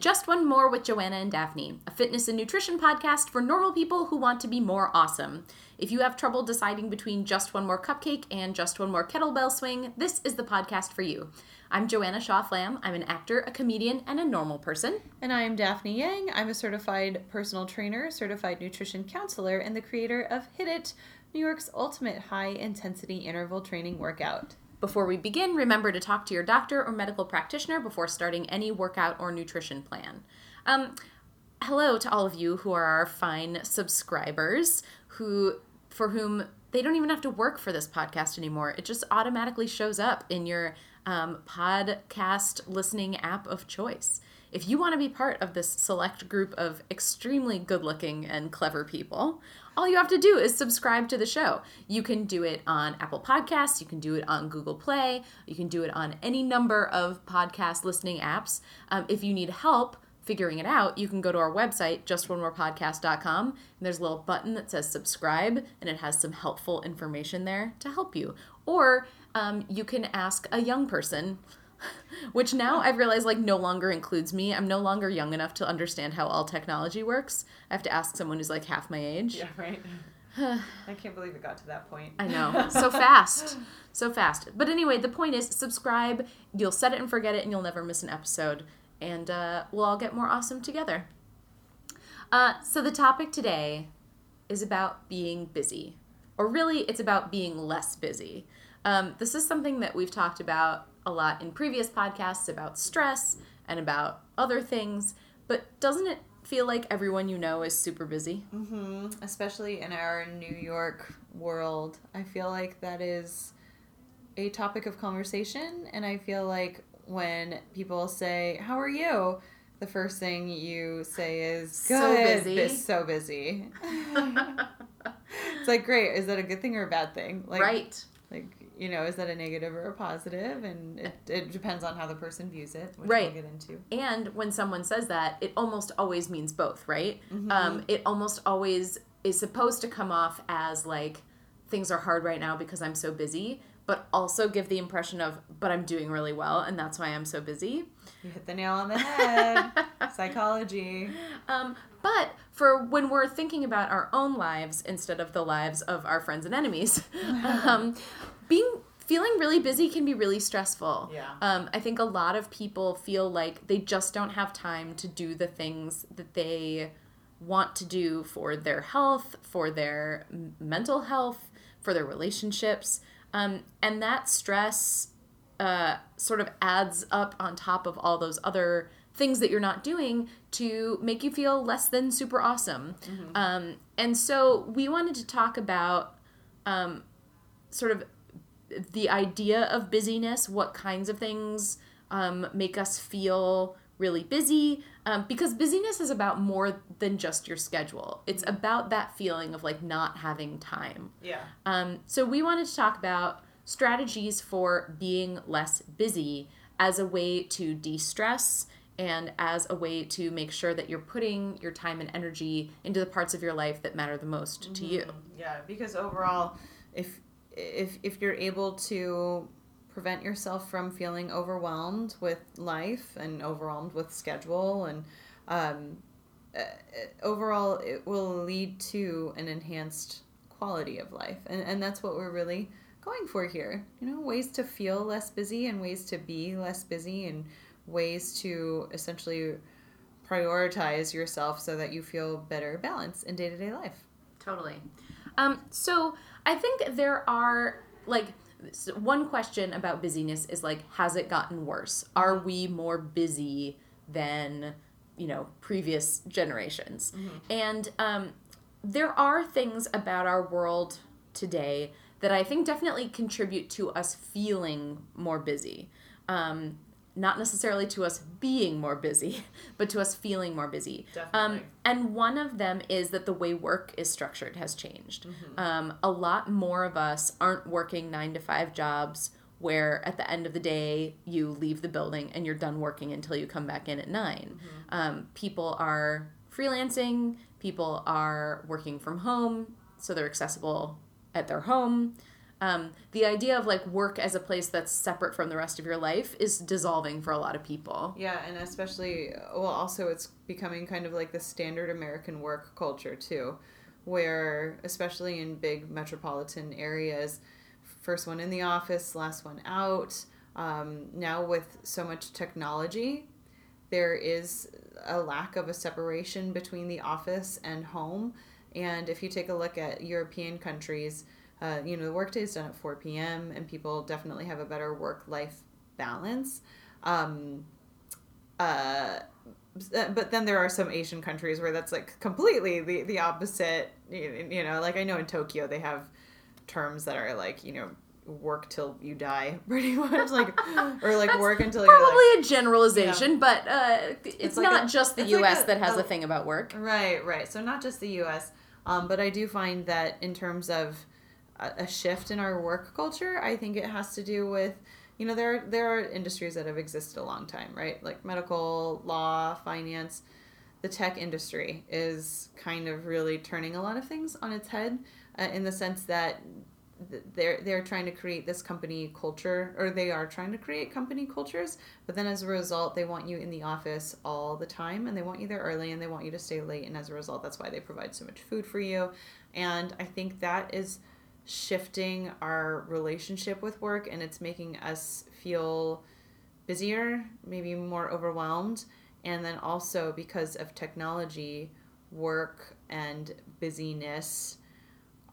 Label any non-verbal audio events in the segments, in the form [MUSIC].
Just One More with Joanna and Daphne, a fitness and nutrition podcast for normal people who want to be more awesome. If you have trouble deciding between Just One More Cupcake and Just One More Kettlebell Swing, this is the podcast for you. I'm Joanna Shaw Flam. I'm an actor, a comedian, and a normal person. And I'm Daphne Yang. I'm a certified personal trainer, certified nutrition counselor, and the creator of HIIT It, New York's ultimate high intensity interval training workout. Before we begin, remember to talk to your doctor or medical practitioner before starting any workout or nutrition plan. Um, hello to all of you who are our fine subscribers who for whom they don't even have to work for this podcast anymore. It just automatically shows up in your um, podcast listening app of choice. If you want to be part of this select group of extremely good looking and clever people, all you have to do is subscribe to the show. You can do it on Apple Podcasts, you can do it on Google Play, you can do it on any number of podcast listening apps. Um, if you need help, figuring it out, you can go to our website, justonemorepodcast.com, and there's a little button that says subscribe, and it has some helpful information there to help you. Or um, you can ask a young person [LAUGHS] which now I've realized like no longer includes me. I'm no longer young enough to understand how all technology works. I have to ask someone who's like half my age. Yeah, right. [SIGHS] I can't believe it got to that point. I know. [LAUGHS] So fast. So fast. But anyway, the point is subscribe. You'll set it and forget it and you'll never miss an episode. And uh, we'll all get more awesome together. Uh, so the topic today is about being busy. Or really, it's about being less busy. Um, this is something that we've talked about a lot in previous podcasts about stress and about other things, but doesn't it feel like everyone you know is super busy? Mm-hmm. Especially in our New York world. I feel like that is a topic of conversation, and I feel like when people say, How are you? the first thing you say is so busy. So busy. [LAUGHS] it's like great. Is that a good thing or a bad thing? Like, right. Like you know, is that a negative or a positive? And it, it depends on how the person views it, which right. we'll get into. And when someone says that, it almost always means both, right? Mm-hmm. Um, it almost always is supposed to come off as like things are hard right now because I'm so busy, but also give the impression of, but I'm doing really well, and that's why I'm so busy. You hit the nail on the head. [LAUGHS] Psychology. Um, but for when we're thinking about our own lives instead of the lives of our friends and enemies, [LAUGHS] um, being feeling really busy can be really stressful. Yeah. Um, I think a lot of people feel like they just don't have time to do the things that they want to do for their health, for their mental health, for their relationships. Um, and that stress uh, sort of adds up on top of all those other things that you're not doing to make you feel less than super awesome. Mm-hmm. Um, and so we wanted to talk about um, sort of the idea of busyness, what kinds of things um, make us feel really busy, um, because busyness is about more than just your schedule. It's about that feeling of like not having time. Yeah. Um, so we wanted to talk about strategies for being less busy as a way to de-stress and as a way to make sure that you're putting your time and energy into the parts of your life that matter the most mm-hmm. to you. Yeah, because overall, if if if you're able to prevent yourself from feeling overwhelmed with life and overwhelmed with schedule and um, uh, overall it will lead to an enhanced quality of life. And, and that's what we're really going for here. You know ways to feel less busy and ways to be less busy and ways to essentially prioritize yourself so that you feel better balance in day-to-day life. Totally. Um, so I think there are like one question about busyness is like has it gotten worse? Are we more busy than you know previous generations? Mm-hmm. And um, there are things about our world today that I think definitely contribute to us feeling more busy. Um, not necessarily to us being more busy, [LAUGHS] but to us feeling more busy. Definitely. Um, and one of them is that the way work is structured has changed. Mm-hmm. Um, a lot more of us aren't working nine to five jobs where at the end of the day you leave the building and you're done working until you come back in at 9 Mm-hmm. um, people are freelancing, people are working from home, so they're accessible at their home. Um, the idea of like work as a place that's separate from the rest of your life is dissolving for a lot of people. Yeah, and especially, well, also it's becoming kind of like the standard American work culture too, where, especially in big metropolitan areas, first one in the office, last one out. Um, now, with so much technology, there is a lack of a separation between the office and home. And if you take a look at European countries, uh, you know, the workday is done at 4 p.m., and people definitely have a better work life balance. Um, uh, but then there are some Asian countries where that's like completely the, the opposite. You know, like I know in Tokyo they have terms that are like, you know, work till you die, [LAUGHS] pretty much, like, [LAUGHS] or like work until you're Probably like, a generalization, but uh, it's, like not a- just the it's like U.S. a- that has a- a thing about work. Right, right. So not just the U.S., um, but I do find that in terms of a, shift in our work culture, I think it has to do with you know there are, there are industries that have existed a long time, right? Like medical, law, finance. The tech industry is kind of really turning a lot of things on its head, uh, in the sense that they're they're trying to create this company culture or they are trying to create company cultures but then as a result they want you in the office all the time and they want you there early and they want you to stay late and as a result that's why they provide so much food for you and i think that is shifting our relationship with work and it's making us feel busier maybe more overwhelmed and then also because of technology work and busyness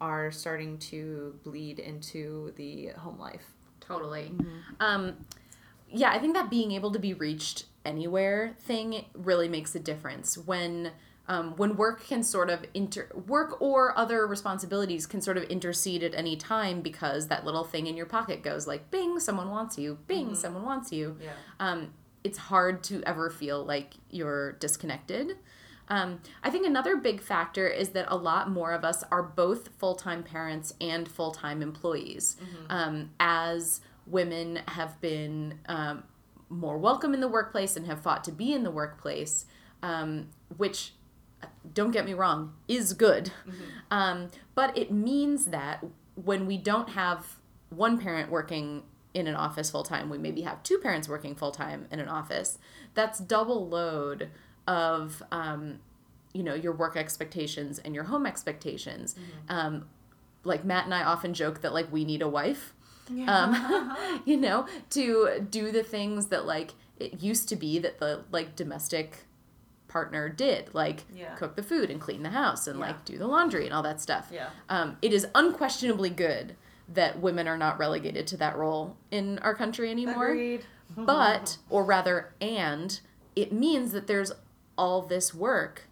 are starting to bleed into the home life. Totally. Um, yeah, I think that being able to be reached anywhere thing really makes a difference when. Um, when work can sort of inter work or other responsibilities can sort of intercede at any time because that little thing in your pocket goes like bing someone wants you bing someone wants you Yeah. um, it's hard to ever feel like you're disconnected. Um, I think another big factor is that a lot more of us are both full time parents and full time employees. Um, as women have been um, more welcome in the workplace and have fought to be in the workplace, um, which, don't get me wrong, is good. Um, but it means that when we don't have one parent working in an office full time, we maybe have two parents working full time in an office. That's double load of, um, you know, your work expectations and your home expectations. Um, like Matt and I often joke that like we need a wife, um, [LAUGHS] [LAUGHS] you know, to do the things that like it used to be that the like domestic partner did, like Yeah. cook the food and clean the house and Yeah. like do the laundry and all that stuff. Yeah. Um, it is unquestionably good that women are not relegated to that role in our country anymore. Agreed. But, [LAUGHS] or rather, and it means that there's all this work.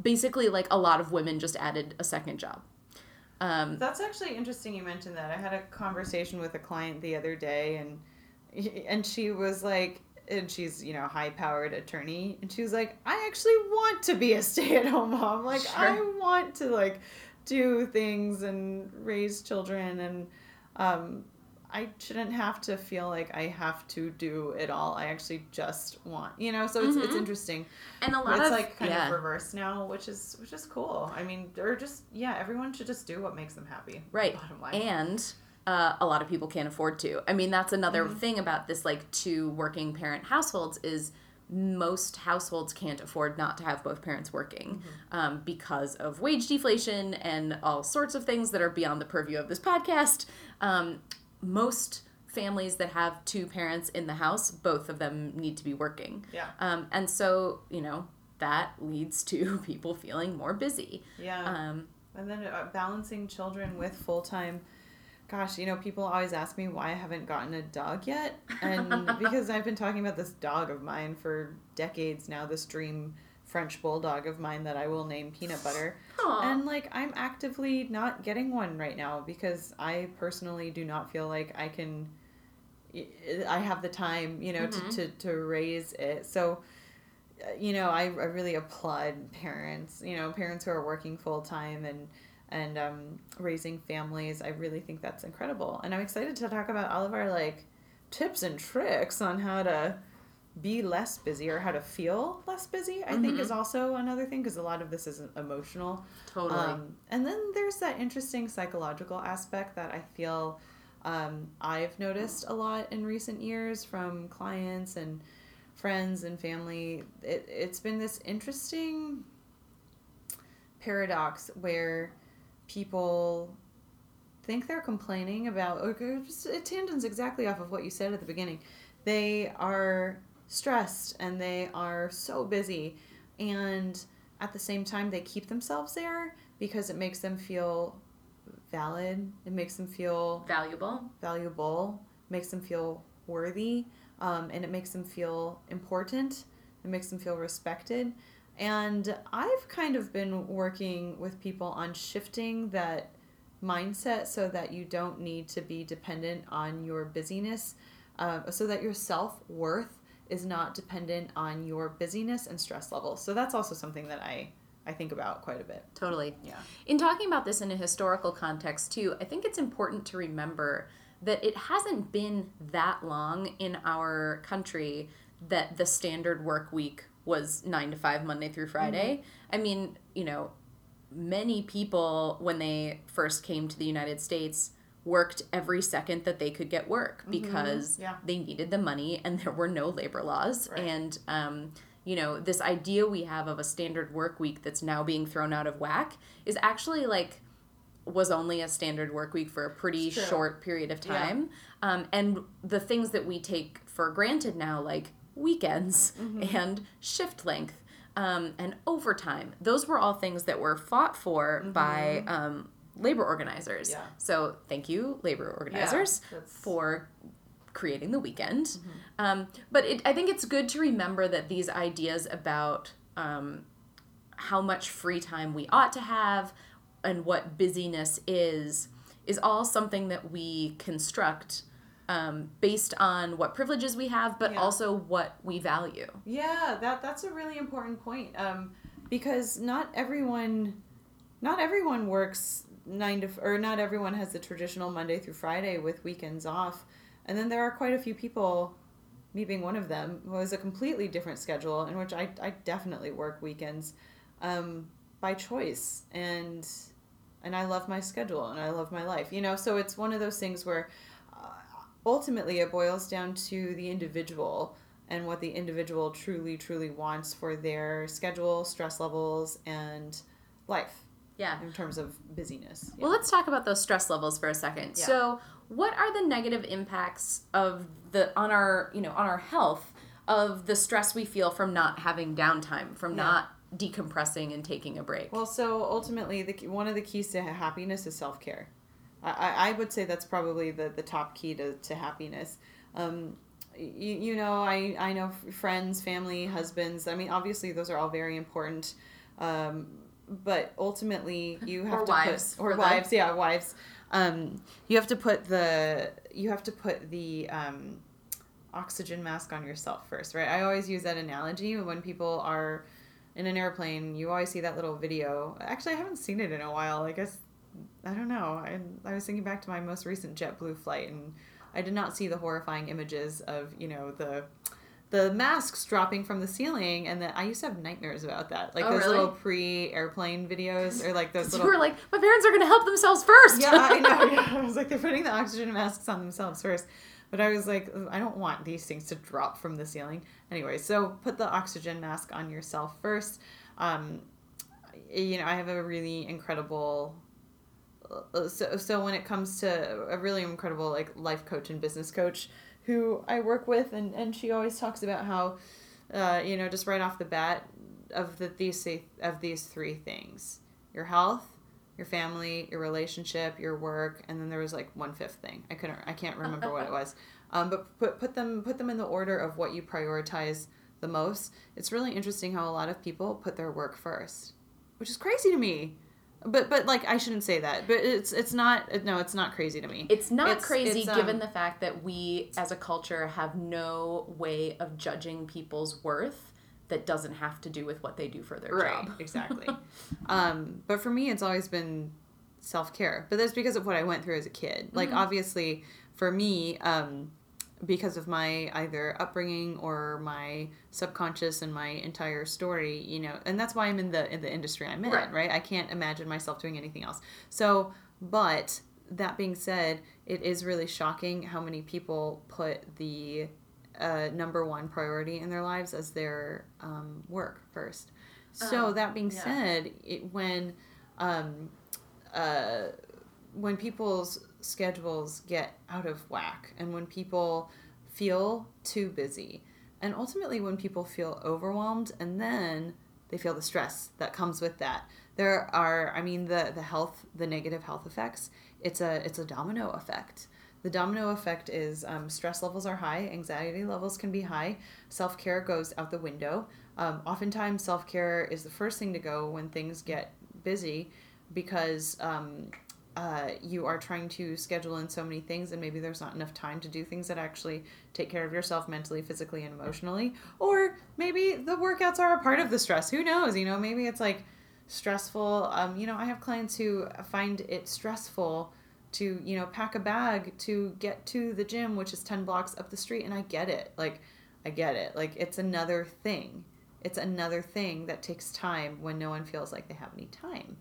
Basically, like a lot of women just added a second job. Um, That's actually interesting you mentioned that. I had a conversation with a client the other day and and she was like and she's, you know, high powered attorney and she was like, I actually want to be a [LAUGHS] stay at home mom. Like I want to like do things and raise children and um I shouldn't have to feel like I have to do it all. I actually just want, you know. So it's it's Mhm. interesting. and a lot it's of like kind yeah. of reversed now, which is which is cool. I mean, or just yeah, everyone should just do what makes them happy. Right. Bottom line. And uh, a lot of people can't afford to. I mean, that's another Mm-hmm. thing about this like two working parent households is most households can't afford not to have both parents working Mm-hmm. um, because of wage deflation and all sorts of things that are beyond the purview of this podcast. Um, most families that have two parents in the house, both of them need to be working. yeah, Um, and so, you know, that leads to [LAUGHS] people feeling more busy. yeah. Um, and then uh, balancing children with full time. Gosh, you know, people always ask me why I haven't gotten a dog yet, and [LAUGHS] because I've been talking about this dog of mine for decades now. This dream French bulldog of mine that I will name Peanut Butter. aw. And like I'm actively not getting one right now because I personally do not feel like I can I have the time, you know, Mhm. to, to, to raise it. So uh, you know, I, I really applaud parents, you know, parents who are working full time and and um, raising families. I really think that's incredible. And I'm excited to talk about all of our like tips and tricks on how to be less busy or how to feel less busy i think is also another thing because a lot of this is emotional Totally. um, and then there's that interesting psychological aspect that i feel um, i've noticed a lot in recent years from clients and friends and family it, it's been this interesting paradox where people think they're complaining about just- it tangents exactly off of what you said at the beginning they are stressed and they are so busy and at the same time they keep themselves there because it makes them feel valid it makes them feel Valuable. valuable makes them feel worthy um, and it makes them feel important it makes them feel respected and i've kind of been working with people on shifting that mindset so that you don't need to be dependent on your busyness uh, so that your self-worth is not dependent on your busyness and stress levels so that's also something that i i think about quite a bit. Totally. yeah. In talking about this in a historical context, too, I think it's important to remember that it hasn't been that long in our country that the standard work week was nine to five, Monday through Friday. I mean, you know, many people, when they first came to the United States, worked every second that they could get work because Yeah. they needed the money and [LAUGHS] there were no labor laws. Right. And, um, you know, this idea we have of a standard work week that's now being thrown out of whack is actually like was only a standard work week for a pretty short period of Yeah. time. Um, and the things that we take for granted now, like weekends Mm-hmm. and shift length um, and overtime, those were all things that were fought for by um, labor organizers. Mm-hmm. Yeah. So thank you, labor organizers, that's- for creating the weekend. Mm-hmm. Um, but it, I think it's good to remember that these ideas about um, how much free time we ought to have and what busyness is is all something that we construct um, based on what privileges we have, but Yeah. also what we value. Yeah, that that's a really important point. Um, because not everyone, not everyone works nine to or not everyone has the traditional Monday through Friday with weekends off, and then there are quite a few people, me being one of them, who has a completely different schedule in which I I definitely work weekends, um, by choice and and I love my schedule and I love my life. You know, so it's one of those things where ultimately it boils down to the individual and what the individual truly truly wants for their schedule, stress levels and life Yeah. in terms of busyness. Well, let's talk about those stress levels for a second. Yeah. So, what are the negative impacts of the on our, you know, on our health of the stress we feel from not having downtime, from Yeah. not decompressing and taking a break? Well, so ultimately, the, one of the keys to happiness is self care. I, I would say that's probably the, the top key to, to happiness. Um, you, you know, I, I know friends, family, husbands. I mean, obviously, those are all very important. Um, but ultimately, you have Or to wives, put, or wives, yeah, wives. Um, you have to put the you have to put the um, oxygen mask on yourself first, right? I always use that analogy when people are in an airplane. You always see that little video. Actually, I haven't seen it in a while. I guess I don't know. I, I was thinking back to my most recent JetBlue flight, and I did not see the horrifying images of you know the the masks dropping from the ceiling, and that I used to have nightmares about that, like Oh, those really? little pre-airplane videos, or like those you little were like, my parents are going to help themselves first. yeah, I know. [LAUGHS] [LAUGHS] Yeah. I was like, they're putting the oxygen masks on themselves first. But I was like, I don't want these things to drop from the ceiling. Anyway, so put the oxygen mask on yourself first. Um, you know, I have a really incredible. So, so when it comes to a really incredible like life coach and business coach who I work with, and, and she always talks about how, uh, you know, just right off the bat, of the these of these three things: your health, your family, your relationship, your work, and then there was like one fifth thing. I couldn't, I can't remember what it [LAUGHS] was. Um, but put put them put them in the order of what you prioritize the most. It's really interesting how a lot of people put their work first, which is crazy to me. But but like I shouldn't say that. But it's it's not no it's not crazy to me. It's not It's- crazy it's, um, given the fact that we as a culture have no way of judging people's worth that doesn't have to do with what they do for their right job. exactly. [LAUGHS] um, but for me, it's always been self care. But that's because of what I went through as a kid. Like Mm-hmm. obviously for me. Um, because of my either upbringing or my subconscious and my entire story, you know, and that's why I'm in the in the industry I'm in, Right. right? I can't imagine myself doing anything else. So, but that being said, it is really shocking how many people put the uh, number one priority in their lives as their um, work first. So Oh, that being yeah. said, it, when um, uh, when people's schedules get out of whack and when people feel too busy. And ultimately when people feel overwhelmed and then they feel the stress that comes with that. There are i mean the the health the negative health effects it's a it's a domino effect. The domino effect is um, stress levels are high anxiety levels can be high self-care goes out the window. Um, oftentimes self-care is the first thing to go when things get busy because um, uh, you are trying to schedule in so many things and maybe there's not enough time to do things that actually take care of yourself mentally physically and emotionally. Or maybe the workouts are a part of the stress. Who knows? You know maybe it's like stressful. Um, you know i have clients who find it stressful to you know pack a bag to get to the gym which is 10 blocks up the street and i get it. Like i get it. Like it's another thing. It's another thing that takes time when no one feels like they have any time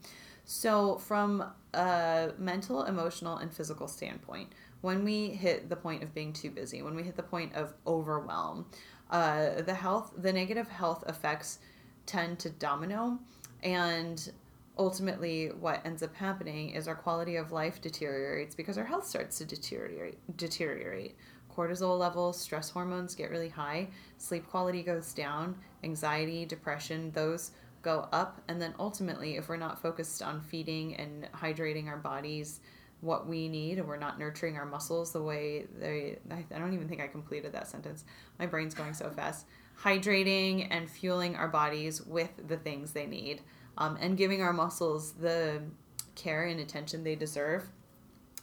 so, from a mental, emotional, and physical standpoint, when we hit the point of being too busy, when we hit the point of overwhelm, uh, the health, the negative health effects tend to domino, and ultimately, what ends up happening is our quality of life deteriorates because our health starts to deteriorate. Deteriorate. Cortisol levels, stress hormones get really high, sleep quality goes down, anxiety, depression, those go up. And then ultimately if we're not focused on feeding and hydrating our bodies what we need and we're not nurturing our muscles the way they I, don't even think i completed that sentence. My brain's going so fast. Hydrating and fueling our bodies with the things they need um, and giving our muscles the care and attention they deserve.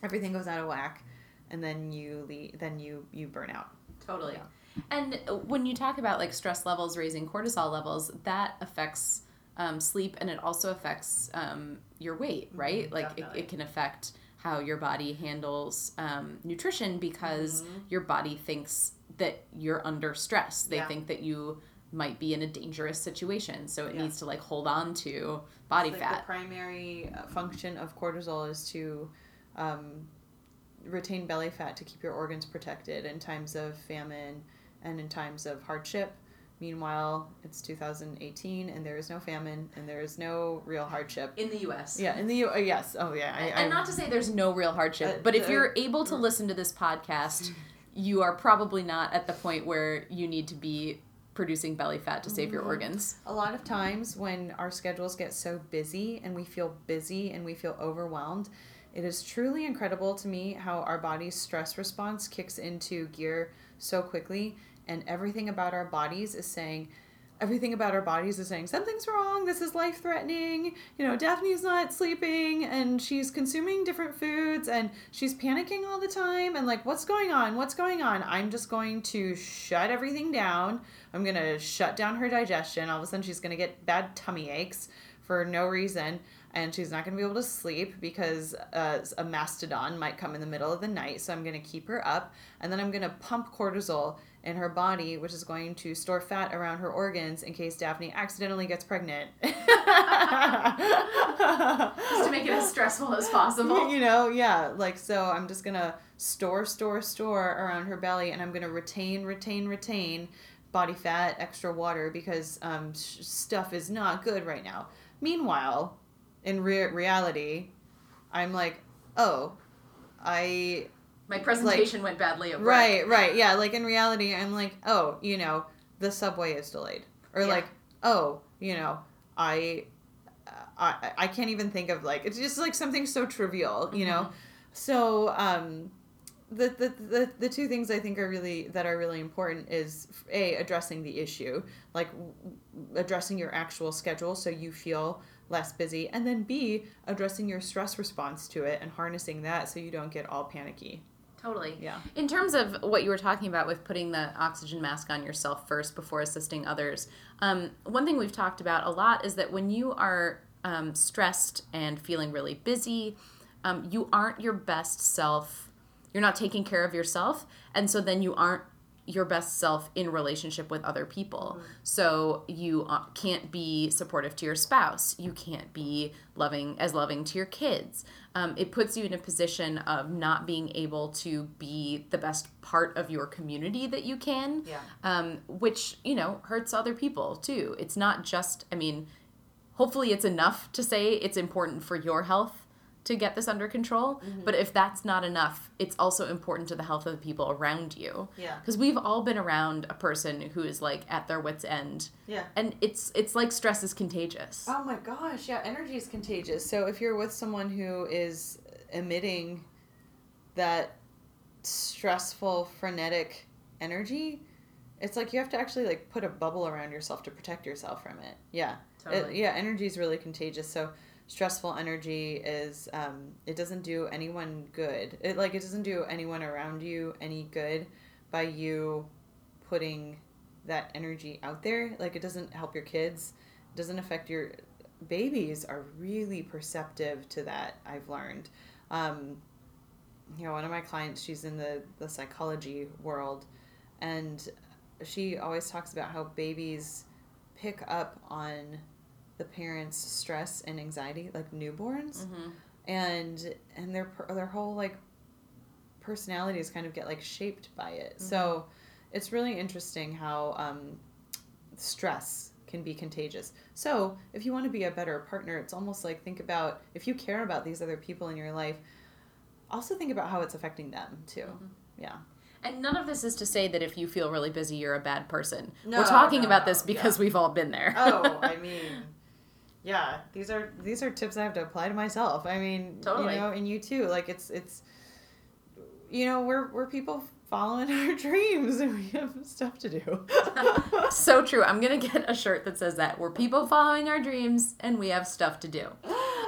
Everything goes out of whack and then you le- then you you burn out. Totally. Yeah. And when you talk about like stress levels raising cortisol levels, that affects um, sleep and it also affects um, your weight, right? like it, it can affect how your body handles um, nutrition because your body thinks that you're under stress. They Yeah. think that you might be in a dangerous situation. So it Yeah. needs to like hold on to body like fat. The primary uh, function of cortisol is to um, retain belly fat to keep your organs protected in times of famine and in times of hardship. Meanwhile, it's 2018 and there is no famine and there is no real hardship. in the US. Yeah, in the U. Uh, yes. Oh, yeah. I, and I, not to say there's no real hardship, Uh, but if the- you're able to listen to this podcast, [LAUGHS] you are probably not at the point where you need to be producing belly fat to save your Mm-hmm. organs. A lot of times when our schedules get so busy and we feel busy and we feel overwhelmed, it is truly incredible to me how our body's stress response kicks into gear so quickly and everything about our bodies is saying everything about our bodies is saying something's wrong this is life threatening you know daphne's not sleeping and she's consuming different foods and she's panicking all the time and like what's going on? What's going on? I'm just going to shut everything down. I'm going to shut down her digestion. All of a sudden she's going to get bad tummy aches for no reason and she's not going to be able to sleep because uh, a mastodon might come in the middle of the night so i'm going to keep her up and then i'm going to pump cortisol in her body which is going to store fat around her organs in case daphne accidentally gets pregnant [LAUGHS] Just to make it as stressful as possible. you know yeah like so i'm just gonna store store store around her belly and i'm gonna retain retain retain body fat extra water because um, sh- stuff is not good right now meanwhile in re- reality i'm like oh i My presentation went badly at work. Right, right. Yeah, like in reality, I'm like, oh, you know, the subway is delayed. Or Yeah. like, oh, you know, I I I can't even think of like it's just like something so trivial, you know. So, um the, the, the, the two things I think are really that are really important is a addressing the issue, like w- addressing your actual schedule so you feel less busy, and then b addressing your stress response to it and harnessing that so you don't get all panicky. Totally. Yeah. In terms of what you were talking about with putting the oxygen mask on yourself first before assisting others, um, one thing we've talked about a lot is that when you are um, stressed and feeling really busy, um, you aren't your best self you're not taking care of yourself and so then you aren't your best self in relationship with other people. Mm-hmm. So you uh, can't be supportive to your spouse. You can't be loving as loving to your kids. Um, it puts you in a position of not being able to be the best part of your community that you can. Yeah. Um, which you know hurts other people too. It's not just. I mean, hopefully it's enough to say it's important for your health to get this under control. Mm-hmm. But if that's not enough, it's also important to the health of the people around you. Yeah. Because we've all been around a person who is like at their wits' end. Yeah. And it's it's like stress is contagious. Oh my gosh, yeah, energy is contagious. So if you're with someone who is emitting that stressful, frenetic energy, it's like you have to actually like put a bubble around yourself to protect yourself from it. Yeah. Totally. It, yeah, energy is really contagious. So stressful energy is um, it doesn't do anyone good. It like it doesn't do anyone around you any good by you putting that energy out there. Like it doesn't help your kids. It doesn't affect your babies are really perceptive to that. I've learned. Um, you know, one of my clients, she's in the the psychology world, and she always talks about how babies pick up on the parents' stress and anxiety, like newborns, mm-hmm. and and their their whole like personalities kind of get like shaped by it. Mm-hmm. So it's really interesting how um, stress can be contagious. So if you want to be a better partner, it's almost like think about if you care about these other people in your life, also think about how it's affecting them too. Mm-hmm. Yeah. And none of this is to say that if you feel really busy, you're a bad person. No, We're talking no, about this because yeah. we've all been there. oh, [LAUGHS] I mean, yeah, these are these are tips I have to apply to myself. I mean, totally. you know, and you too. Like it's it's you know, we're we're people following [LAUGHS] our dreams and we have stuff to do. [LAUGHS] so true. I'm going to get a shirt that says that. We're people following our dreams and we have stuff to do.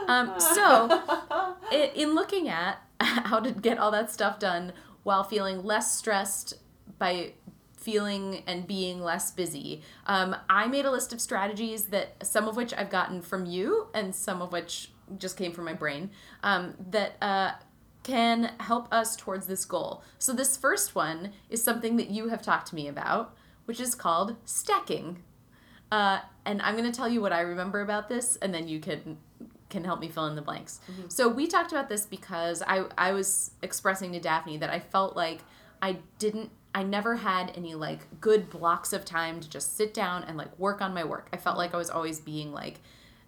Um, so, [LAUGHS] in looking at how to get all that stuff done while feeling less stressed by feeling and being less busy. Um, I made a list of strategies that some of which I've gotten from you and some of which just came from my brain um, that uh, can help us towards this goal. So, this first one is something that you have talked to me about, which is called stacking. Uh, and I'm going to tell you what I remember about this, and then you can can help me fill in the blanks. Mm-hmm. So we talked about this because I I was expressing to Daphne that I felt like I didn't I never had any like good blocks of time to just sit down and like work on my work. I felt like I was always being like,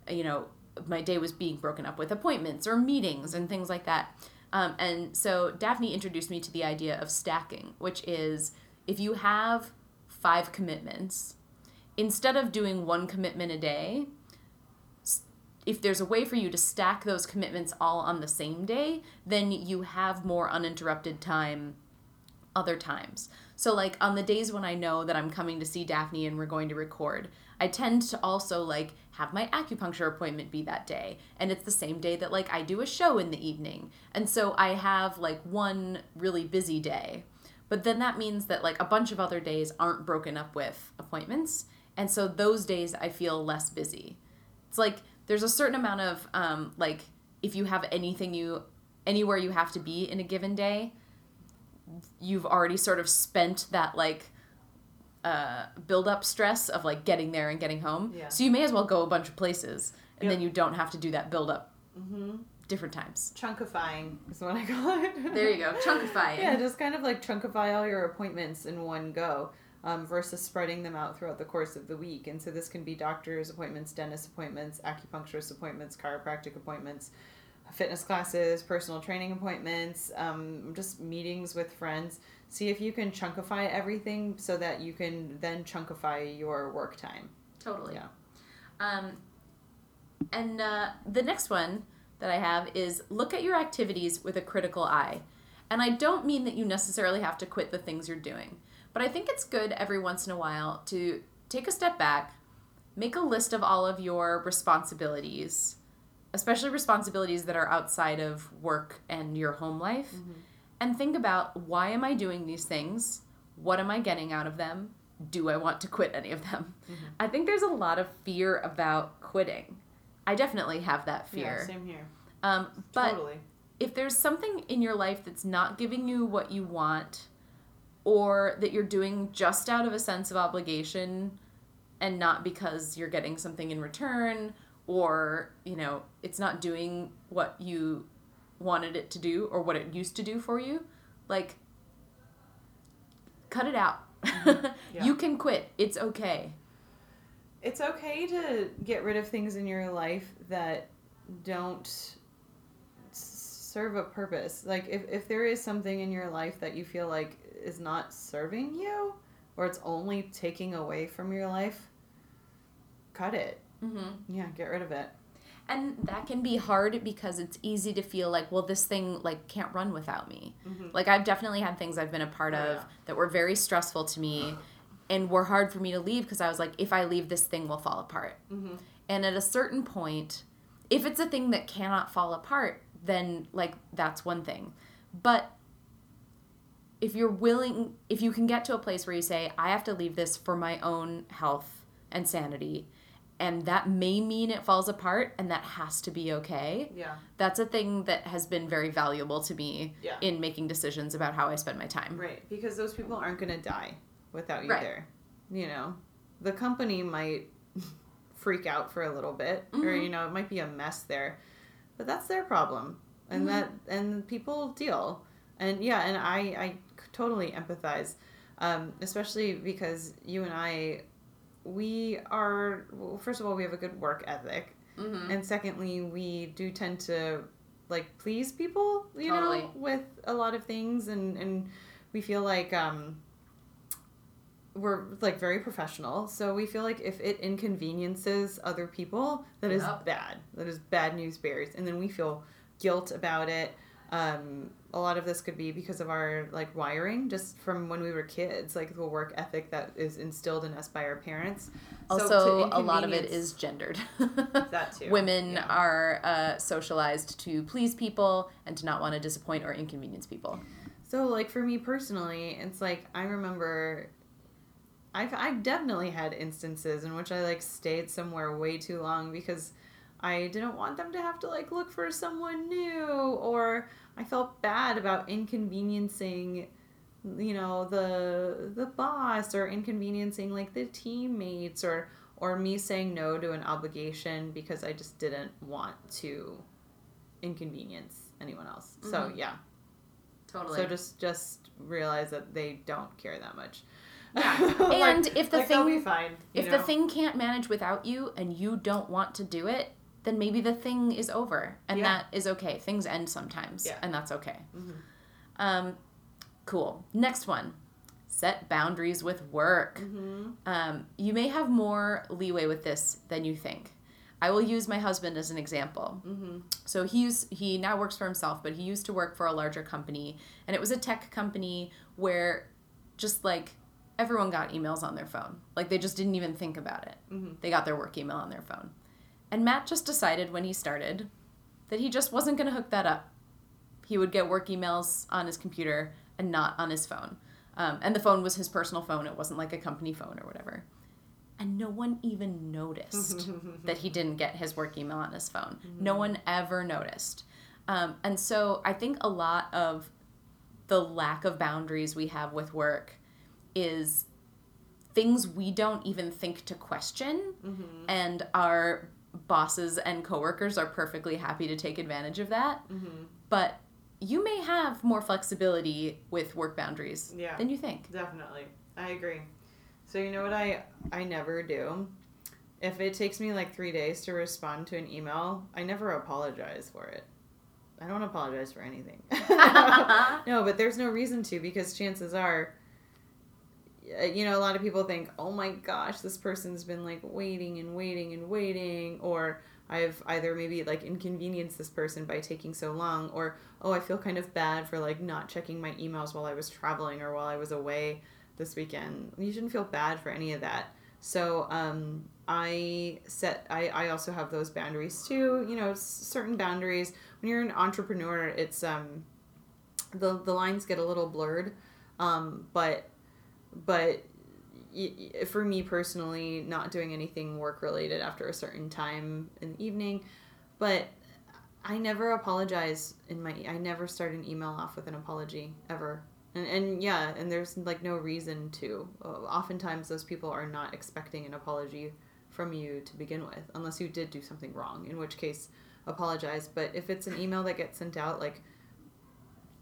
you know, my day was being broken up with appointments or meetings and things like that. Um, and so Daphne introduced me to the idea of stacking, which is if you have five commitments, instead of doing one commitment a day, if there's a way for you to stack those commitments all on the same day, then you have more uninterrupted time other times. So, like on the days when I know that I'm coming to see Daphne and we're going to record, I tend to also like have my acupuncture appointment be that day. And it's the same day that like I do a show in the evening. And so I have like one really busy day. But then that means that like a bunch of other days aren't broken up with appointments. And so those days I feel less busy. It's like there's a certain amount of um, like if you have anything you anywhere you have to be in a given day you've already sort of spent that like uh, build up stress of like getting there and getting home. Yeah. So you may as well go a bunch of places and yep. then you don't have to do that build up mm-hmm. different times. Chunkifying is what I call it. [LAUGHS] there you go, chunkifying. Yeah, just kind of like chunkify all your appointments in one go. Um, versus spreading them out throughout the course of the week. And so this can be doctor's appointments, dentist appointments, acupuncturist appointments, chiropractic appointments, fitness classes, personal training appointments, um, just meetings with friends. See if you can chunkify everything so that you can then chunkify your work time. Totally. Yeah. Um, and uh, the next one that I have is look at your activities with a critical eye. And I don't mean that you necessarily have to quit the things you're doing, but I think it's good every once in a while to take a step back, make a list of all of your responsibilities especially responsibilities that are outside of work and your home life, mm-hmm. and think about why am I doing these things? What am I getting out of them? Do I want to quit any of them? Mm-hmm. I think there's a lot of fear about quitting. I definitely have that fear. Yeah, same here. Um, but totally. if there's something in your life that's not giving you what you want or that you're doing just out of a sense of obligation and not because you're getting something in return or you know it's not doing what you wanted it to do or what it used to do for you like cut it out mm-hmm. [LAUGHS] Yeah. you can quit it's okay It's okay to get rid of things in your life that don't serve a purpose. Like if, if there is something in your life that you feel like is not serving you or it's only taking away from your life, cut it. Mm-hmm. Yeah, get rid of it. and that can be hard because it's easy to feel like well this thing like can't run without me like i've definitely had things i've been a part Oh, of yeah. that were very stressful to me [SIGHS] and were hard for me to leave because i was like if i leave this thing will fall apart Mhm. and at a certain point if it's a thing that cannot fall apart then like that's one thing but if you're willing if you can get to a place where you say i have to leave this for my own health and sanity and that may mean it falls apart and that has to be okay Yeah. that's a thing that has been very valuable to me Yeah. in making decisions about how i spend my time Right, because those people aren't going to die without you Right. there. You know, the company might [LAUGHS] freak out for a little bit, or Mhm. you know, it might be a mess there, but that's their problem, and Mhm. that and people deal, and yeah, and I I totally empathize, um, especially because you and I, we are well, first of all we have a good work ethic, mm-hmm. and secondly we do tend to like please people you Totally. know with a lot of things and and we feel like um we're like very professional so we feel like if it inconveniences other people that is Yep. bad that is bad news bears and then we feel guilt about it um a lot of this could be because of our like wiring just from when we were kids like the work ethic that is instilled in us by our parents. So also a lot of it is gendered. That [LAUGHS] too, women yeah. are uh, socialized to please people and to not want to disappoint or inconvenience people. So, like for me personally, it's like I remember I've I've definitely had instances in which I like stayed somewhere way too long because I didn't want them to have to like look for someone new or I felt bad about inconveniencing you know the the boss or inconveniencing like the teammates or or me saying no to an obligation because I just didn't want to inconvenience anyone else. So, Mhm. yeah. totally So just just realize that they don't care that much. Yeah. [LAUGHS] Like- And if the like, thing- be fine. you if the thing can't manage without you and you don't want to do it then maybe the thing is over and Yeah. that is okay things end sometimes Yeah. and that's okay Mhm. um, cool next one set boundaries with work Mhm. um, you may have more leeway with this than you think i will use my husband as an example Mhm. so he he now works for himself, but he used to work for a larger company, and it was a tech company where just like everyone got emails on their phone. Like they just didn't even think about it. Mhm. They got their work email on their phone. And Matt just decided when he started that he just wasn't going to hook that up. He would get work emails on his computer and not on his phone. Um, and the phone was his personal phone. It wasn't like a company phone or whatever. And no one even noticed [LAUGHS] that he didn't get his work email on his phone. No one ever noticed. Um, and so I think a lot of the lack of boundaries we have with work is things we don't even think to question, Mhm. and our bosses and coworkers are perfectly happy to take advantage of that. Mhm. But you may have more flexibility with work boundaries Yeah. than you think. Definitely. I agree. So you know what I I never do? If it takes me like 3 days to respond to an email, I never apologize for it. I don't apologize for anything. [LAUGHS] [LAUGHS] no, but there's no reason to because chances are you know, a lot of people think, "Oh my gosh, this person's been like waiting and waiting and waiting," or I've either maybe like inconvenienced this person by taking so long, or oh, I feel kind of bad for like not checking my emails while I was traveling or while I was away this weekend. You shouldn't feel bad for any of that. So um, I set. I, I also have those boundaries too. You know, certain boundaries. When you're an entrepreneur, it's um, the the lines get a little blurred. Um, but but for me personally, not doing anything work related after a certain time in the evening. But I never apologize in my. I never start an email off with an apology ever. And, and yeah, and there's like no reason to. Oftentimes, those people are not expecting an apology from you to begin with, unless you did do something wrong, in which case, apologize. But if it's an email that gets sent out like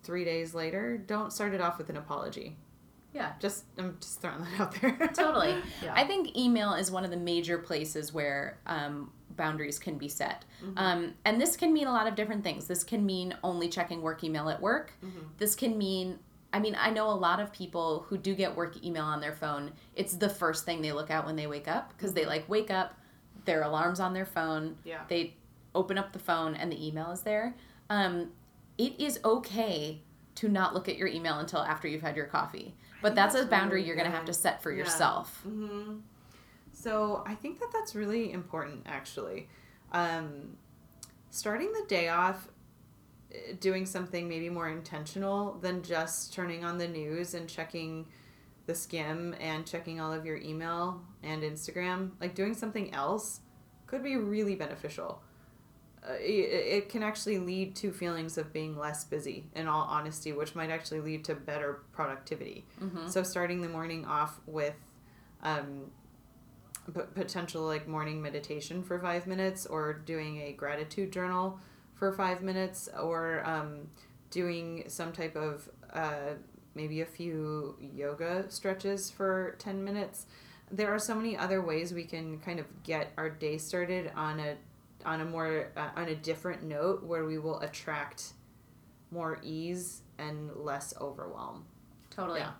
three days later, don't start it off with an apology. Yeah. Just I'm just throwing that out there. [LAUGHS] Totally. Yeah. I think email is one of the major places where um, boundaries can be set. Mm-hmm. Um, and this can mean a lot of different things. This can mean only checking work email at work. Mm-hmm. This can mean, I mean, I know a lot of people who do get work email on their phone. It's the first thing they look at when they wake up because they like wake up, their alarm's on their phone. Mm-hmm. Yeah. They open up the phone and the email is there. Um, it is okay to not look at your email until after you've had your coffee. But that's a boundary really you're going to have to set for Yeah. yourself. hmm So I think that that's really important, actually. Um, starting the day off uh, doing something maybe more intentional than just turning on the news and checking the Skimm and checking all of your email and Instagram, like doing something else could be really beneficial. Uh, it, it can actually lead to feelings of being less busy, in all honesty, which might actually lead to better productivity. hmm So starting the morning off with um, p- potential like morning meditation for five minutes, or doing a gratitude journal for five minutes, or um, doing some type of uh, maybe a few yoga stretches for ten minutes. There are so many other ways we can kind of get our day started on a on a more uh, on a different note where we will attract more ease and less overwhelm. Totally. Yeah.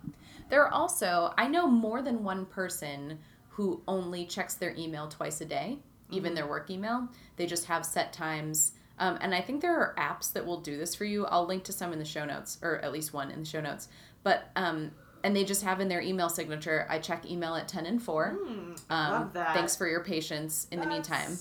There are also, I know more than one person who only checks their email twice a day, even Mhm. their work email. They just have set times. Um, and I think there are apps that will do this for you. I'll link to some in the show notes, or at least one in the show notes. But, um, and they just have in their email signature, I check email at 10 and 4. Mm, Um, love that. Thanks for your patience in the meantime.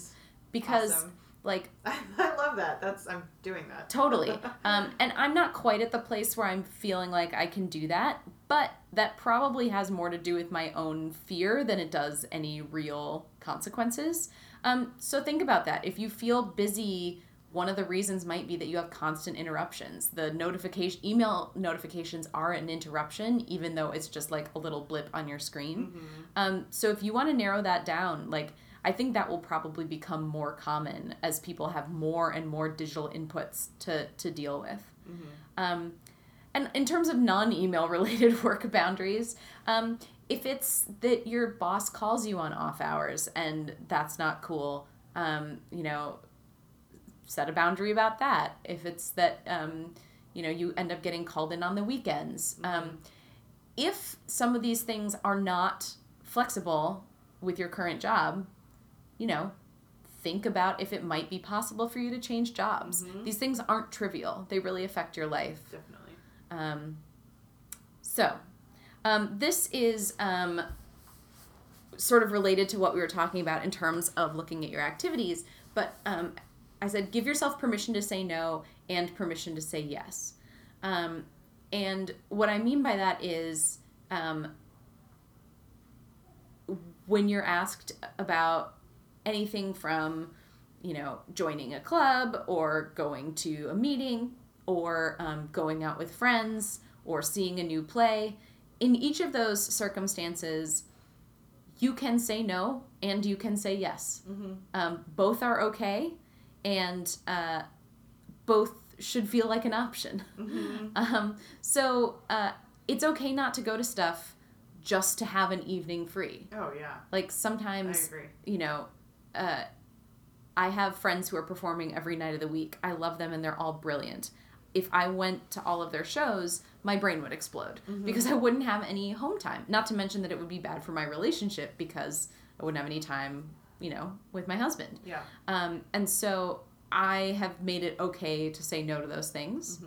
Because, awesome. like, [LAUGHS] I love that. That's I'm doing that. Totally. [LAUGHS] Um, and I'm not quite at the place where I'm feeling like I can do that, but that probably has more to do with my own fear than it does any real consequences. Um, so think about that. If you feel busy, one of the reasons might be that you have constant interruptions. The notification email notifications are an interruption, even though it's just like a little blip on your screen. Mhm. Um, so if you want to narrow that down, like I think that will probably become more common as people have more and more digital inputs to to deal with. Mhm. Um, and in terms of non-email [LAUGHS] related work boundaries, um, if it's that your boss calls you on off hours and that's not cool, um, you know, set a boundary about that. If it's that um, you know you end up getting called in on the weekends, um, if some of these things are not flexible with your current job, you know, think about if it might be possible for you to change jobs. Mhm. These things aren't trivial. They really affect your life. Definitely. Um, so, um, this is um, sort of related to what we were talking about in terms of looking at your activities. But um, I said give yourself permission to say no and permission to say yes. Um, and what I mean by that is um, when you're asked about anything from, you know, joining a club or going to a meeting or um, going out with friends or seeing a new play, in each of those circumstances, you can say no and you can say yes. Mm-hmm. Um, both are okay, and uh, both should feel like an option. Mm-hmm. [LAUGHS] Um, so uh, it's okay not to go to stuff just to have an evening free. Oh yeah, Like I sometimes, agree. you know, uh, I have friends who are performing every night of the week. I love them and they're all brilliant. If I went to all of their shows, my brain would explode Mhm. because I wouldn't have any home time. Not to mention that it would be bad for my relationship because I wouldn't have any time, you know, with my husband. Yeah. Um, and so I have made it okay to say no to those things. Mhm.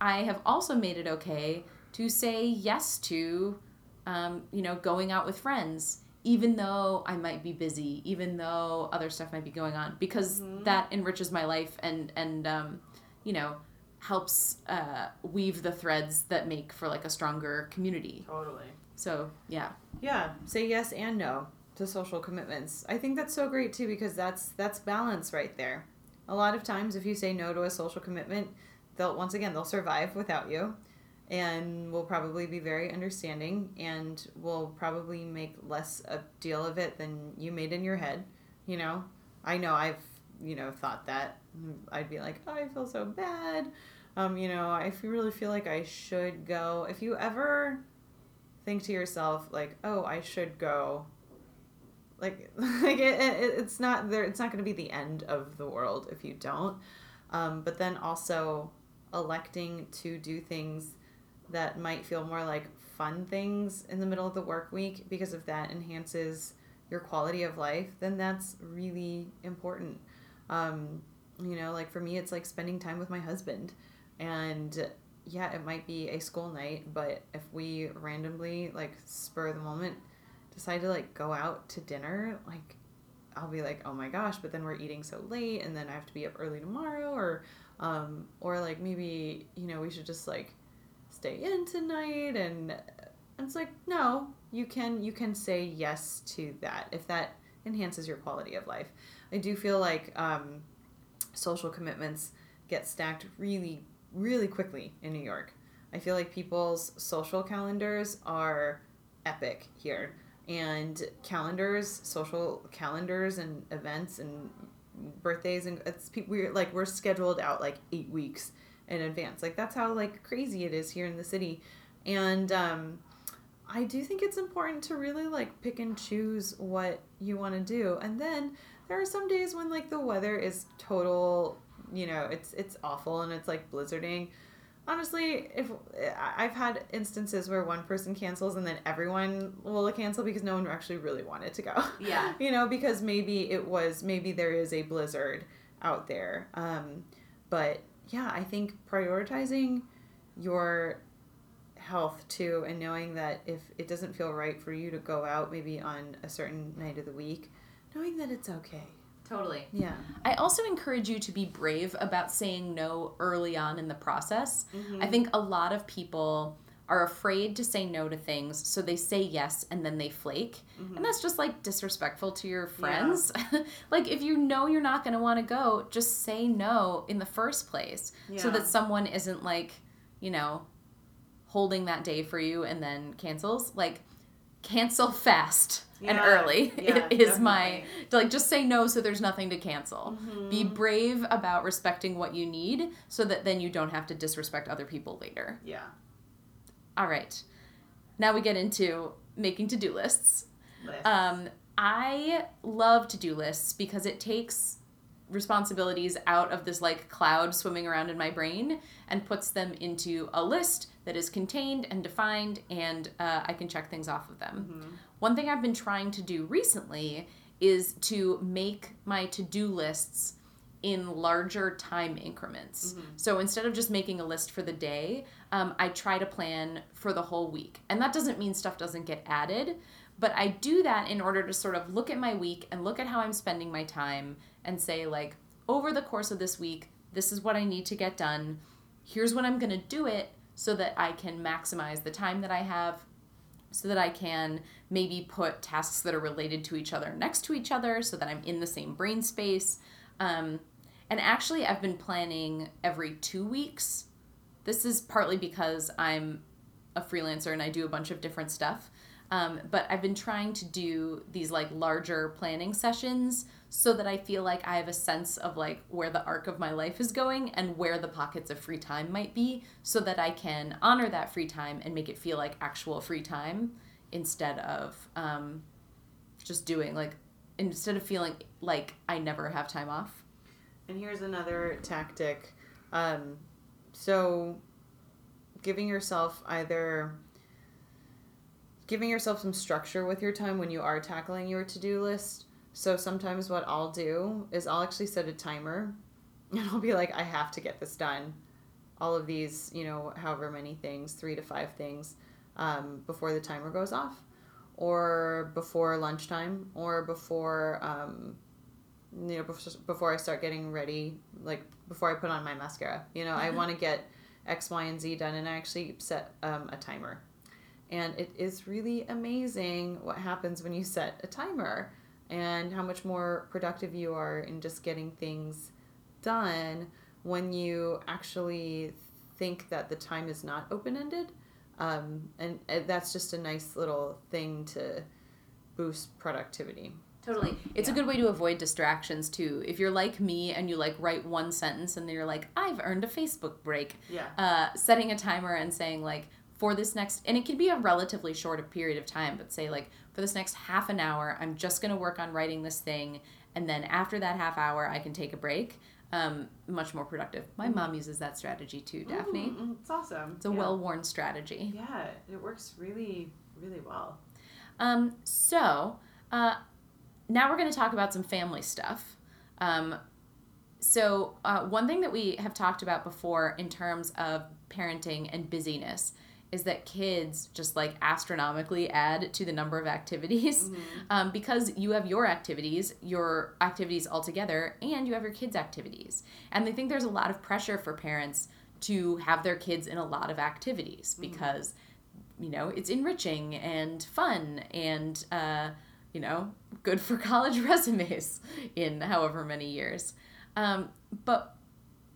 I have also made it okay to say yes to, um, you know, going out with friends, even though I might be busy, even though other stuff might be going on, because Mhm. that enriches my life and and um, you know helps uh, weave the threads that make for like a stronger community. Totally. So yeah, Yeah. Say yes and no to social commitments. I think that's so great too because that's that's balance right there. a lot of times if you say no to a social commitment, they'll once again they'll survive without you and will probably be very understanding and will probably make less a deal of it than you made in your head, you know. I know I've, you know, thought that I'd be like, oh, I feel so bad. Um, you know, I really feel like I should go. If you ever think to yourself like, "Oh, I should go," like, [LAUGHS] like it, it, it's not there. It's not going to be the end of the world if you don't. Um, but then also electing to do things that might feel more like fun things in the middle of the work week because if that enhances your quality of life, then that's really important. Um, you know, like for me, it's like spending time with my husband. And yeah, it might be a school night, but if we randomly, like, spur the moment, decide to like go out to dinner, like, I'll be like, oh my gosh, but then we're eating so late, and then I have to be up early tomorrow, or, um, or like maybe you know we should just like stay in tonight and it's like no you can you can say yes to that if that enhances your quality of life. I do feel like um, social commitments get stacked really really quickly in new york. I feel like people's social calendars are epic here and calendars social calendars and events and birthdays and it's people we're like we're scheduled out like eight weeks in advance. Like that's how like crazy it is here in the city. And um I do think it's important to really like pick and choose what you want to do. And then there are some days when like the weather is total, you know, it's it's awful and it's like blizzarding. Honestly, if I've had instances where one person cancels and then everyone will cancel because no one actually really wanted to go. Yeah. [LAUGHS] you know, because maybe it was maybe there is a blizzard out there. Um but yeah, I think prioritizing your health too and knowing that if it doesn't feel right for you to go out maybe on a certain night of the week, knowing that it's okay. Totally. Yeah. I also encourage you to be brave about saying no early on in the process. Mm-hmm. I think a lot of people are afraid to say no to things, so they say yes and then they flake. Mm-hmm. And that's just like disrespectful to your friends. Yeah. [LAUGHS] like if you know you're not going to want to go, just say no in the first place yeah. so that someone isn't like, you know, holding that day for you and then cancels. Like cancel fast yeah. and early [LAUGHS] yeah, is definitely. my like just say no so there's nothing to cancel mm-hmm. be brave about respecting what you need so that then you don't have to disrespect other people later yeah all right. Now we get into making to do lists. lists. Um, I love to do lists because it takes responsibilities out of this like cloud swimming around in my brain and puts them into a list that is contained and defined and uh, I can check things off of them. Mm-hmm. One thing I've been trying to do recently is to make my to do lists in larger time increments. Mm-hmm. So instead of just making a list for the day, um, I try to plan for the whole week. And that doesn't mean stuff doesn't get added, but I do that in order to sort of look at my week and look at how I'm spending my time and say, like, over the course of this week, this is what I need to get done. Here's when I'm going to do it so that I can maximize the time that I have, so that I can maybe put tasks that are related to each other next to each other so that I'm in the same brain space. Um, and actually, I've been planning every two weeks. This is partly because I'm a freelancer and I do a bunch of different stuff. Um, but I've been trying to do these like larger planning sessions so that I feel like I have a sense of like where the arc of my life is going and where the pockets of free time might be so that I can honor that free time and make it feel like actual free time instead of um, just doing like instead of feeling like I never have time off. And here's another tactic. Um, so, giving yourself either giving yourself some structure with your time when you are tackling your to-do list. So sometimes what I'll do is I'll actually set a timer [LAUGHS] and I'll be like I have to get this done. All of these, you know, however many things, 3 to 5 things um, before the timer goes off or before lunchtime or before um, you know before I start getting ready like before I put on my mascara you know I Mm-hmm. want to get X Y and Z done and I actually set um, a timer and it is really amazing what happens when you set a timer and how much more productive you are in just getting things done when you actually think that the time is not open ended. Um, and, and that's just a nice little thing to boost productivity. Totally. It's yeah. a good way to avoid distractions too. If you're like me and you like write one sentence and then you're like, I've earned a Facebook break. Yeah. Uh, setting a timer and saying like, for this next, and it can be a relatively short period of time, but say like, for this next half an hour, I'm just going to work on writing this thing. And then after that half hour, I can take a break. Um, much more productive. My Mm-hmm. mom uses that strategy too, Daphne. Mm, It's awesome. It's a yeah. well worn strategy. Yeah, it works really, really well. Um, so, uh, now we're going to talk about some family stuff. Um, so, uh, one thing that we have talked about before in terms of parenting and busyness is that kids just like astronomically add to the number of activities [LAUGHS] um, because you have your activities, your activities all together, and you have your kids' activities. And I think there's a lot of pressure for parents to have their kids in a lot of activities because you know it's enriching and fun and uh, you know good for [LAUGHS] college resumes in however many years. Um, but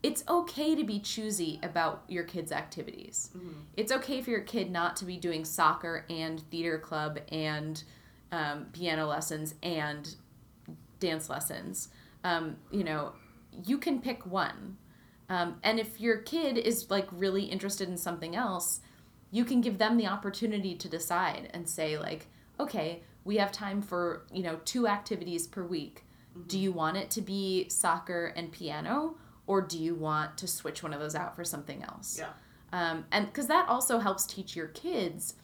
it's okay to be choosy about your kids activities. It's okay for your kid not to be doing soccer and theater club and um, piano lessons and dance lessons. Um, you know you can pick one. Um, and if your kid is like really interested in something else you can give them the opportunity to decide and say like okay we have time for you know two activities per week. Do you want it to be soccer and piano or do you want to switch one of those out for something else? Yeah. um, and because that also helps teach your kids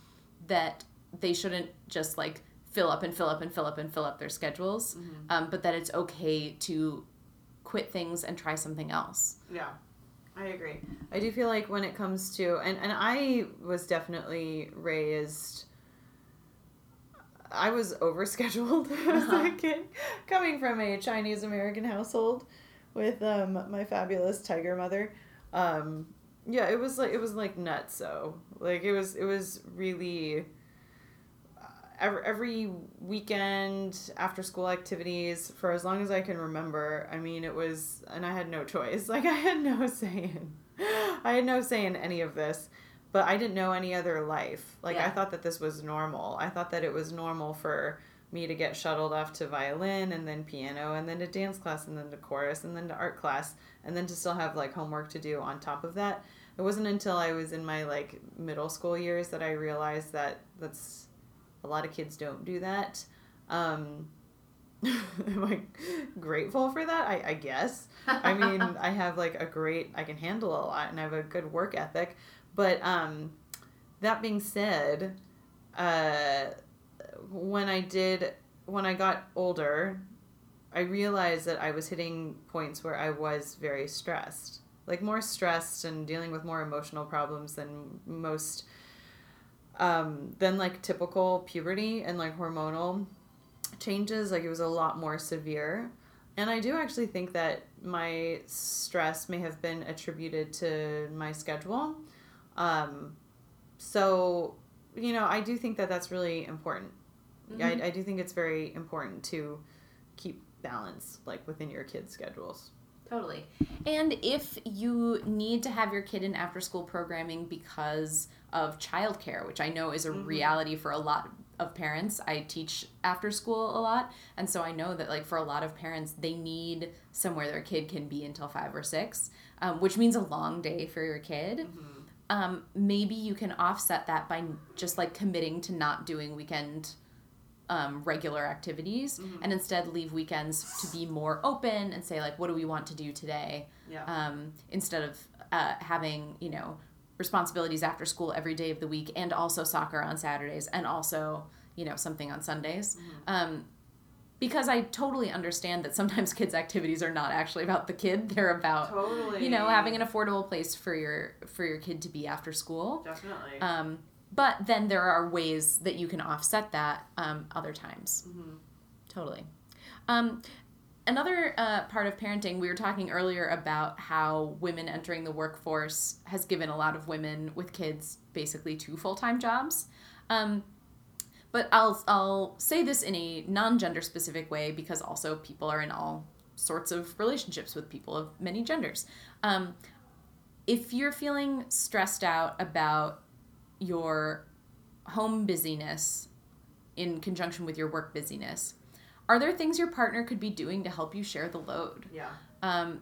that they shouldn't just like fill up and fill up and fill up and fill up their schedules um, but that it's okay to quit things and try something else. Yeah, I agree. I do feel like when it comes to and and I was definitely raised I was overscheduled [LAUGHS] as Uh-huh. a kid coming from a Chinese American household with um my fabulous tiger mother. Um yeah, it was like it was like nuts so. Like it was it was really uh, every, every weekend after school activities for as long as I can remember. I mean, it was, and I had no choice. [LAUGHS] Like, I had no say in, I had no say in any of this, but I didn't know any other life. Like, I thought that this was normal. I thought that it was normal for me to get shuttled off to violin and then piano and then to dance class and then to chorus and then to art class and then to still have like homework to do on top of that. It wasn't until I was in my like middle school years that I realized that that's a lot of kids don't do that. Um, [LAUGHS] am I grateful for that? I, I guess. I mean, [LAUGHS] I have like a great, I can handle a lot and I have a good work ethic. But um, that being said, uh, when I did, when I got older, I realized that I was hitting points where I was very stressed. Like more stressed and dealing with more emotional problems than most um, than like typical puberty and like hormonal changes. Like it was a lot more severe. And I do actually think that my stress may have been attributed to my schedule. Um, so, you know, I do think that that's really important. Mhm. I, I do think it's very important to keep balance like within your kids' schedules. Totally. And if you need to have your kid in after school programming because of childcare, which I know is a Mhm. reality for a lot of parents, I teach after school a lot. And so I know that, like, for a lot of parents, they need somewhere their kid can be until five or six, um, which means a long day for your kid. Um, maybe you can offset that by just like committing to not doing weekend um, regular activities and instead leave weekends to be more open and say like what do we want to do today? Yeah. um, instead of uh, having you know responsibilities after school every day of the week and also soccer on saturdays and also you know something on sundays. Um, because i totally understand that sometimes [LAUGHS] kids activities are not actually about the kid they're about totally. you know having an affordable place for your for your kid to be after school Definitely. um, but then there are ways that you can offset that um, other times. Mhm. Totally. Um, another uh, part of parenting, we were talking earlier about how women entering the workforce has given a lot of women with kids basically two full time jobs. Um, but I'll I'll say this in a non gender specific way because also people are in all sorts of relationships with people of many genders. Um, if you're feeling stressed out about your home busyness in conjunction with your work busyness, are there things your partner could be doing to help you share the load? Yeah. Um,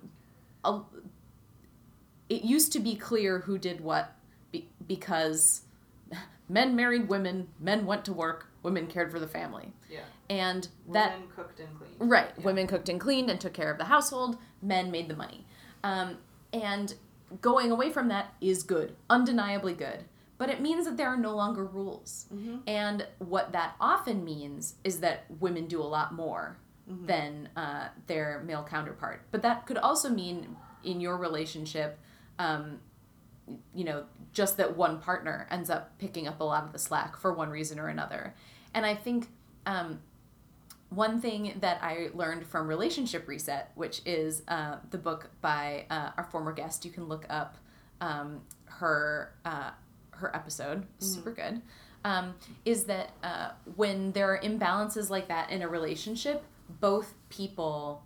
it used to be clear who did what be, because men married women, men went to work, women cared for the family. Yeah. And that Women cooked and cleaned. Right. Yeah. Women cooked and cleaned and took care of the household. Men made the money. Um, and going away from that is good, undeniably good. But it means that there are no longer rules. Mm-hmm. And what that often means is that women do a lot more Mm-hmm. than uh, their male counterpart. But that could also mean in your relationship, um, you know, just that one partner ends up picking up a lot of the slack for one reason or another. And I think um, one thing that I learned from Relationship Reset, which is uh, the book by uh, our former guest, you can look up um, her uh, her episode, super good. Um, is that uh, when there are imbalances like that in a relationship, both people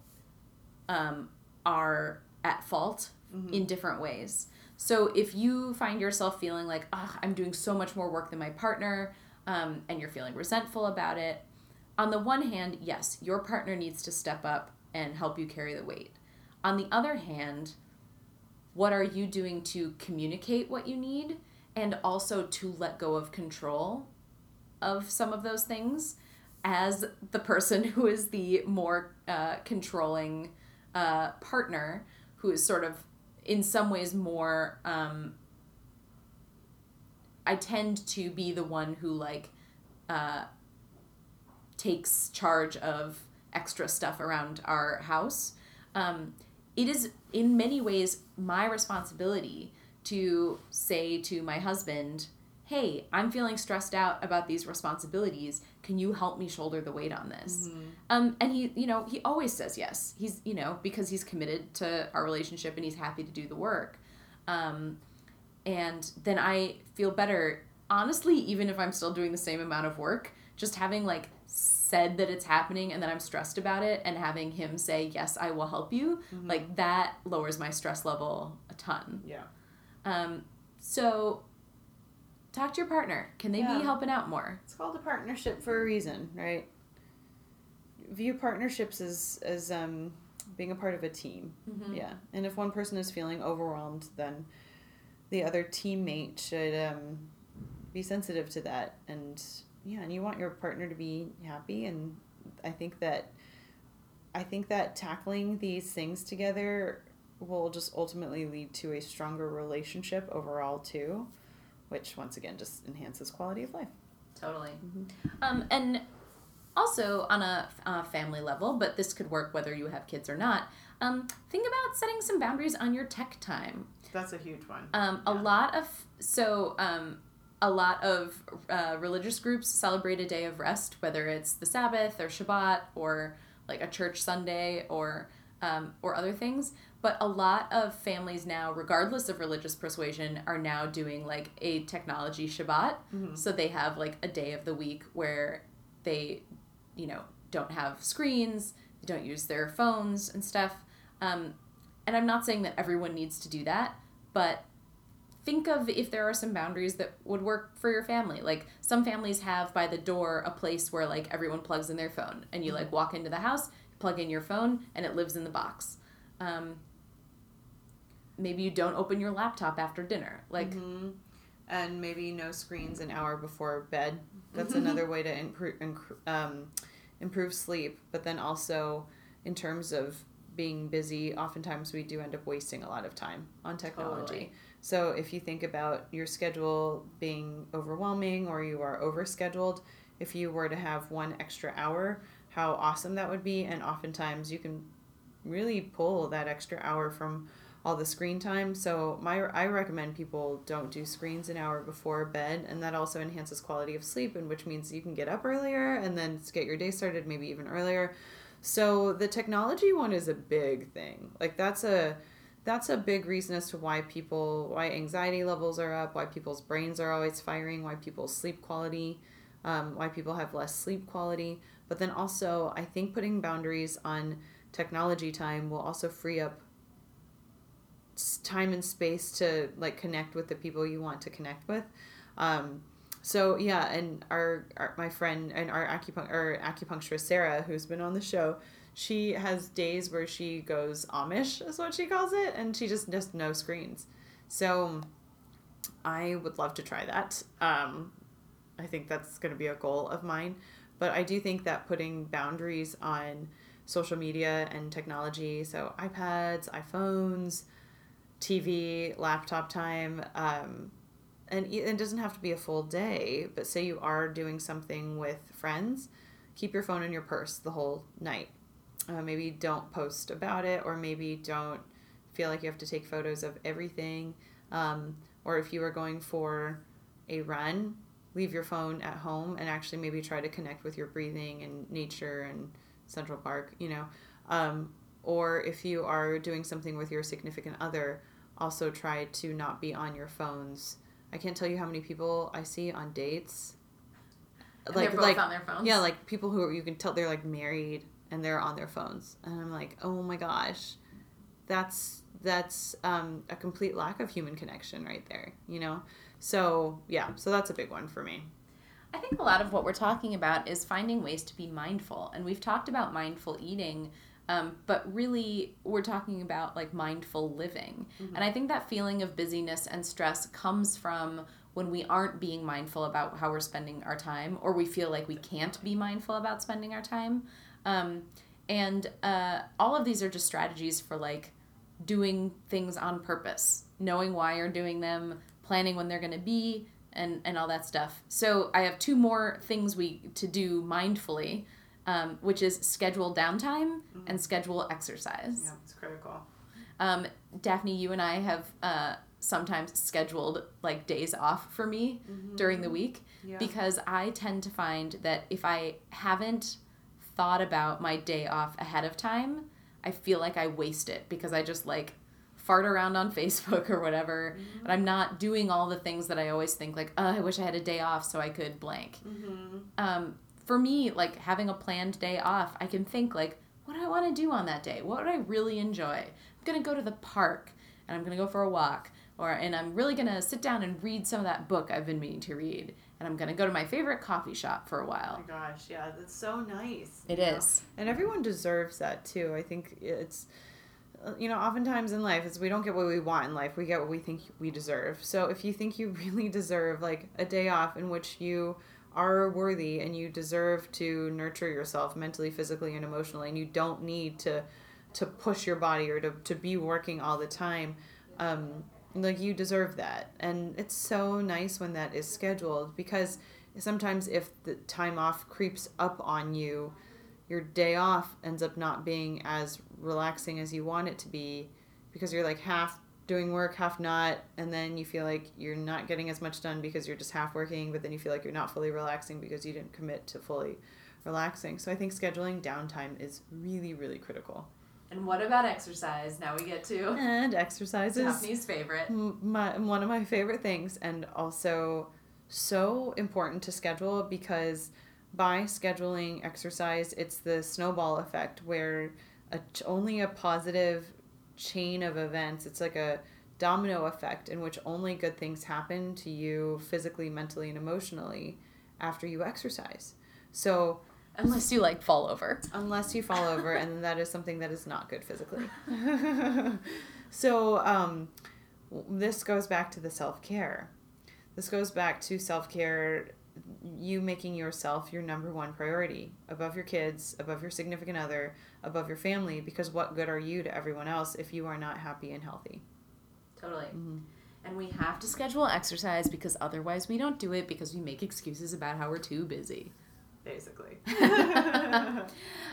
um, are at fault in different ways. So if you find yourself feeling like, oh, I'm doing so much more work than my partner, um, and you're feeling resentful about it, on the one hand, yes, your partner needs to step up and help you carry the weight. On the other hand, what are you doing to communicate what you need and also to let go of control of some of those things as the person [LAUGHS] who is the more uh, controlling uh, partner who is sort of in some ways more um, i tend to be the one who like uh, takes charge of extra stuff around our house. Um, it is in many ways my responsibility to say to my husband hey i'm feeling stressed out about these responsibilities can you help me shoulder the weight on this? Um, and he you know he always says yes. He's you know because he's committed to our relationship and he's happy to do the work. Um, and then i feel better honestly even if i'm still doing the same amount of work just having like said that it's happening and that i'm stressed about it and having him say yes i will help you like that lowers my stress level a ton. Yeah. um, so talk to your partner can they Yeah. be helping out more It's called a partnership for a reason, right? View partnerships as as um, being a part of a team. Mhm. Yeah, and if one person is feeling overwhelmed, then the other teammate should um, be sensitive to that. And yeah, and you want your partner to be happy. And I think that I think that tackling these things together will just ultimately lead to a stronger relationship overall too, which once again just enhances quality of life. Totally. Um, and also on a uh, family level, but this could work whether you have kids or not. Um, think about setting some boundaries on your tech time. That's a huge one. Um, A lot of so um, a lot of uh, religious groups celebrate a day of rest, whether it's the Sabbath or Shabbat or like a church Sunday or um, or other things. But a lot of families now, regardless of religious persuasion, are now doing like a technology Shabbat. Mhm. So they have like a day of the week where they, you know, don't have screens, they don't use their phones and stuff. Um, and I'm not saying that everyone needs to do that, but think of if there are some boundaries that would work for your family. Like some families have by the door a place where like everyone plugs in their phone and you like walk into the house, plug in your phone, and it lives in the box. Um, maybe you don't open your laptop after dinner. Like Mhm. and maybe no screens an hour before bed. That's Mhm. another way to improve um, improve sleep. But then also, in terms of being busy, oftentimes we do end up wasting a lot of time on technology. Totally. So if you think about your schedule being overwhelming or you are overscheduled, if you were to have one extra hour, how awesome that would be. And oftentimes you can really pull that extra hour from all the screen time. So my I recommend people don't do screens an hour before bed, and that also enhances quality of sleep, and which means you can get up earlier and then get your day started maybe even earlier. So the technology one is a big thing. Like that's a that's a big reason as to why people why anxiety levels are up, why people's brains are always firing, why people's sleep quality, um, why people have less sleep quality. But then also, I think putting boundaries on technology time will also free up time and space to like connect with the people you want to connect with. Um, so yeah, and our, our my friend and our our acupuncturist Sarah, who's been on the show, she has days where she goes Amish, is what she calls it, and she just just no screens. So I would love to try that. Um, I think that's going to be a goal of mine. But I do think that putting boundaries on social media and technology, so iPads, iPhones, TV, laptop time, um, and it doesn't have to be a full day, but say you are doing something with friends, keep your phone in your purse the whole night. Uh, maybe don't post about it, or maybe don't feel like you have to take photos of everything. Um, or if you are going for a run, leave your phone at home and actually maybe try to connect with your breathing and nature and Central Park, you know. Um, or if you are doing something with your significant other, also try to not be on your phones. I can't tell you how many people I see on dates. And they're both on their phones. Yeah, like people who you can tell they're like married and they're on their phones, and I'm like, oh my gosh, that's that's um, a complete lack of human connection right there. You know, so yeah, so that's a big one for me. I think a lot of what we're talking about is finding ways to be mindful. And we've talked about mindful eating, um, but really we're talking about like mindful living. And I think that feeling of busyness and stress comes from when we aren't being mindful about how we're spending our time, or we feel like we can't be mindful about spending our time. Um, and uh, all of these are just strategies for like doing things on purpose, knowing why you're doing them, planning when they're going to be, and and all that stuff. So I have two more things we to do mindfully, um, which is schedule downtime and schedule exercise. Yeah, it's critical. Um, Daphne, you and I have uh, sometimes scheduled like days off for me during the week Yeah. because I tend to find that if I haven't thought about my day off ahead of time, I feel like I waste it because I just like fart around on [LAUGHS] Facebook or whatever, and I'm not doing all the things that I always think like, oh, I wish I had a day off so I could blank. mm-hmm. Um, for me, like having a planned day off, I can think like, what do I want to do on that day? What would I really enjoy? I'm gonna go to the park and I'm gonna go for a walk, or and I'm really gonna sit down and read some of that book I've been meaning to read, and I'm gonna go to my favorite coffee shop for a Oh while. my gosh, yeah, that's so nice. It is, know? And everyone deserves that too. I think it's, you know, oftentimes in life, is we don't get what we want in life. We get what we think we deserve. So if you think you [LAUGHS] really deserve like a day off in which you are worthy and you deserve to nurture yourself mentally, physically, and emotionally, and you don't need to to push your body or to, to be working all the time, um, like you deserve that. And it's so nice when that is scheduled because sometimes if the time off creeps up on you, your day off ends up not being as relaxing as you want it to be because you're like half doing work, half not, and then you feel like you're not getting as much done because you're just half working, but then you feel like you're not fully relaxing because you didn't commit to fully relaxing. So I think scheduling downtime is really, really critical. And what about exercise? Now we get to And exercise is Daphne's favorite. my one of my favorite things and also so important to schedule because by scheduling exercise it's the snowball effect where a, only a positive chain of events it's like a domino effect in which only good things happen to you physically mentally and emotionally after you exercise. So Unless you like fall over. unless you fall over and that is something that is not good physically. [LAUGHS] So um, this goes back to the self-care. This goes back to self-care you making yourself your number one priority above your kids above your significant other above your family because what good are you to everyone else if you are not happy and healthy Totally. Mhm. And we have to schedule exercise because otherwise we don't do it because we make excuses about how we're too busy. Basically. [LAUGHS] [LAUGHS]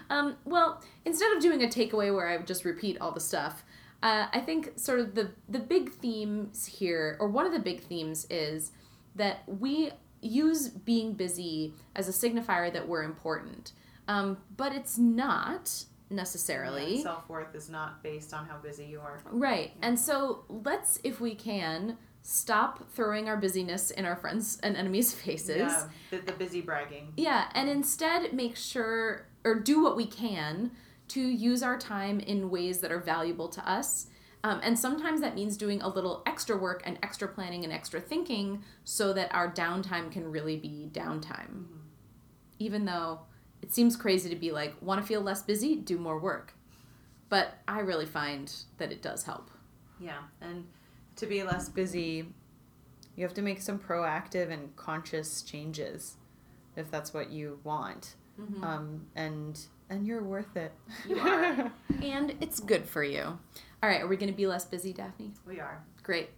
Um, well, instead of doing a takeaway where I would just repeat all the stuff, uh, I think sort of the the big themes here, or one of the big themes, is that we use being busy as a signifier that we're important, um, but it's not necessarily. Self worth is not based on how busy you are. Right. And so let's, if we can, stop throwing our busyness in our friends and enemies' faces. Yeah, the, the busy bragging. Yeah, and instead make sure or do what we can to use our time in ways that are valuable to us. Um, and sometimes that means doing a little extra work and extra planning and extra thinking so that our downtime can really be downtime. Even though it seems crazy to be like, want to feel less busy? Do more work. But I really find that it does help. Yeah, and to be less busy, you have to make some proactive and conscious changes if that's what you want. Um, and and you're worth it. You are. [LAUGHS] And it's good for you. All right, are we going to be less busy, Daphne? We are. Great.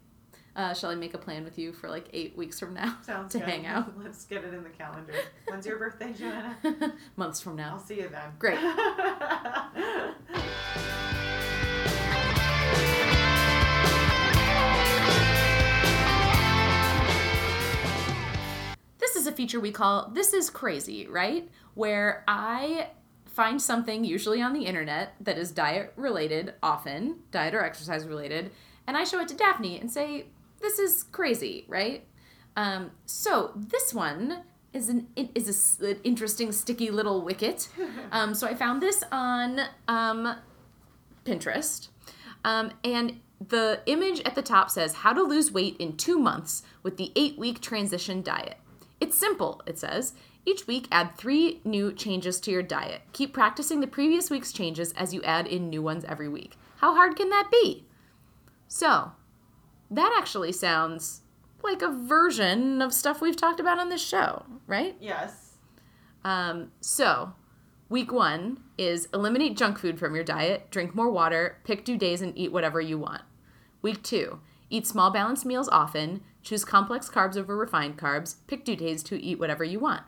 Uh, shall I make a plan with you for like eight weeks from now [LAUGHS] Sounds to good. hang out? [LAUGHS] Let's get it in the calendar. When's your birthday, Joanna? [LAUGHS] Months from I'll now. see you then. Great. This is a feature we call This is Crazy, right? Where I find something, usually on the internet, that is diet related, often, diet or exercise related, and I show it to Daphne and say, This is crazy, right? Um, so this one is an is a an interesting sticky little wicket. [LAUGHS] Um, so I found this on um, Pinterest, um, and the image at the top says how to lose weight in two months with the eight week transition diet. It's simple, it says. Each week, add three new changes to your diet. Keep practicing the previous week's changes as you add in new ones every week. How hard can that be? So, that actually sounds like a version of stuff we've talked about on this show, right? yes. Um, so, week one is eliminate junk food from your diet, drink more water, pick due days, and eat whatever you want. Week two, eat small balanced meals often, choose complex carbs over refined carbs, pick due days to eat whatever you want.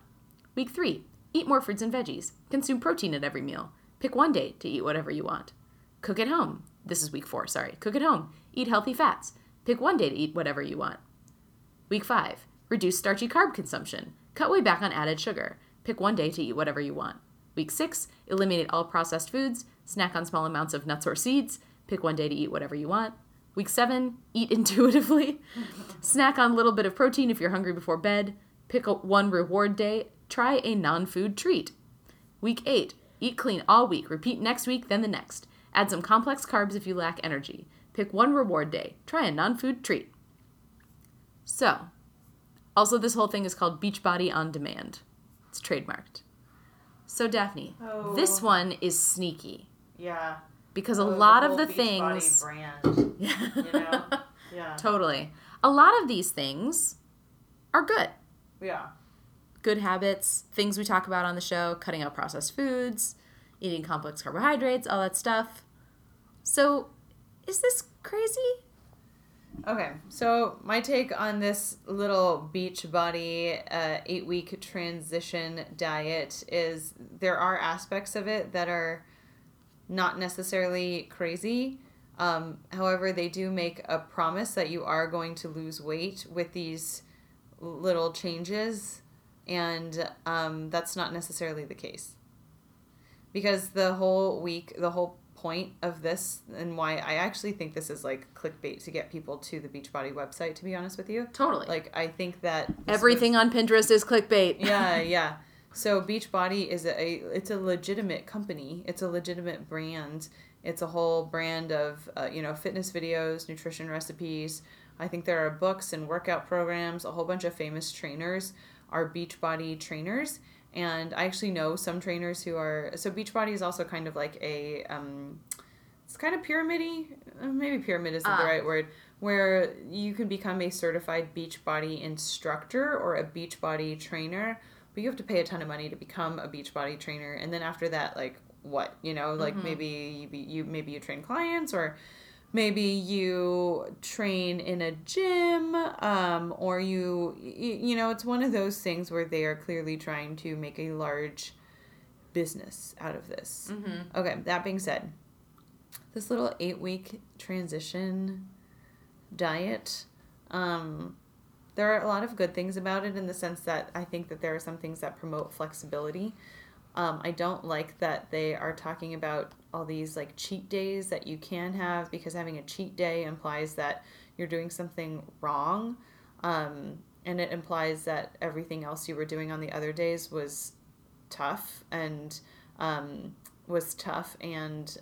Week three, eat more fruits and veggies, consume protein at every meal, pick one day to eat whatever you want. Cook at home. This is week four, sorry. Cook at home. Eat healthy fats. Pick one day to eat whatever you want. Week 5. Reduce starchy carb consumption. Cut way back on added sugar. Pick one day to eat whatever you want. Week 6. Eliminate all processed foods. Snack on small amounts of nuts or seeds. Pick one day to eat whatever you want. Week 7. Eat [LAUGHS] intuitively. Snack on a little bit of protein if you're hungry before bed. Pick one reward day. Try a non food treat. Week 8. Eat clean all week. Repeat next week, then the next. Add some complex carbs if you lack energy. Pick one reward day. Try a non food treat. So, also, this whole thing is called Beachbody on Demand. It's trademarked. So, Daphne, Oh. this one is sneaky Yeah. because a Oh, lot of whole the Beachbody things. brand. Yeah. You [LAUGHS] know? Yeah. totally. A lot of these things are good. Yeah. Good habits, things we talk about on the show, cutting out processed foods, eating complex carbohydrates, all that stuff. So, is this crazy? Okay, so my take on this little Beachbody uh, eight week transition diet is there are aspects of it that are not necessarily crazy. Um, however, they do make a promise that you are going to lose weight with these little changes, and um, that's not necessarily the case. Because the whole week, the whole point of this, and why I actually think this is like clickbait to get people to the Beachbody website, to be honest with you. Totally. Like, I think that Everything on Pinterest is clickbait. yeah, [LAUGHS] yeah. So Beachbody is a it's a legitimate company. It's a legitimate brand. It's a whole brand of uh, you know fitness videos, nutrition recipes. I think there are books and workout programs. A whole bunch of famous trainers are Beachbody trainers, and I actually know some trainers who are. So Beachbody is also kind of like a um, it's kind of pyramidy. uh, Maybe pyramid isn't the Ah. right word. Where you can become a certified Beachbody instructor or a Beachbody trainer, but you have to pay a ton of money to become a Beachbody trainer. And then after that, like what you know, like maybe you, be, you maybe you train clients or maybe you train in a gym um, or you you know it's one of those things where they are clearly trying to make a large business out of this Mm-hmm. okay that being said this little eight week transition diet um, there are a lot of good things about it in the sense that i think that there are some things that promote flexibility um, I don't like that they are talking about all these like cheat days that you can have because having a cheat day implies that you're doing something wrong. Um, and it implies that everything else you were doing on the other days was tough and um, was tough and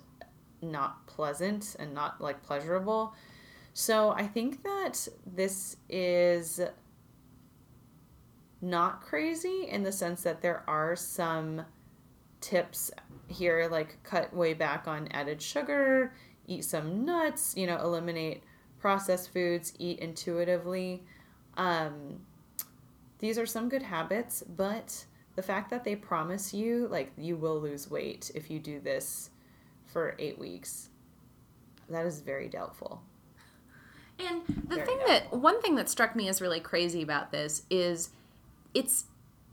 not pleasant and not like pleasurable. So I think that this is not crazy in the sense that there are some tips here like cut way back on added sugar, eat some nuts, you know, eliminate processed foods, eat intuitively. Um, these are some good habits, but the fact that they promise you like you will lose weight if you do this for eight weeks, that is very doubtful. And the Very thing that one thing that struck me as really crazy about this is it's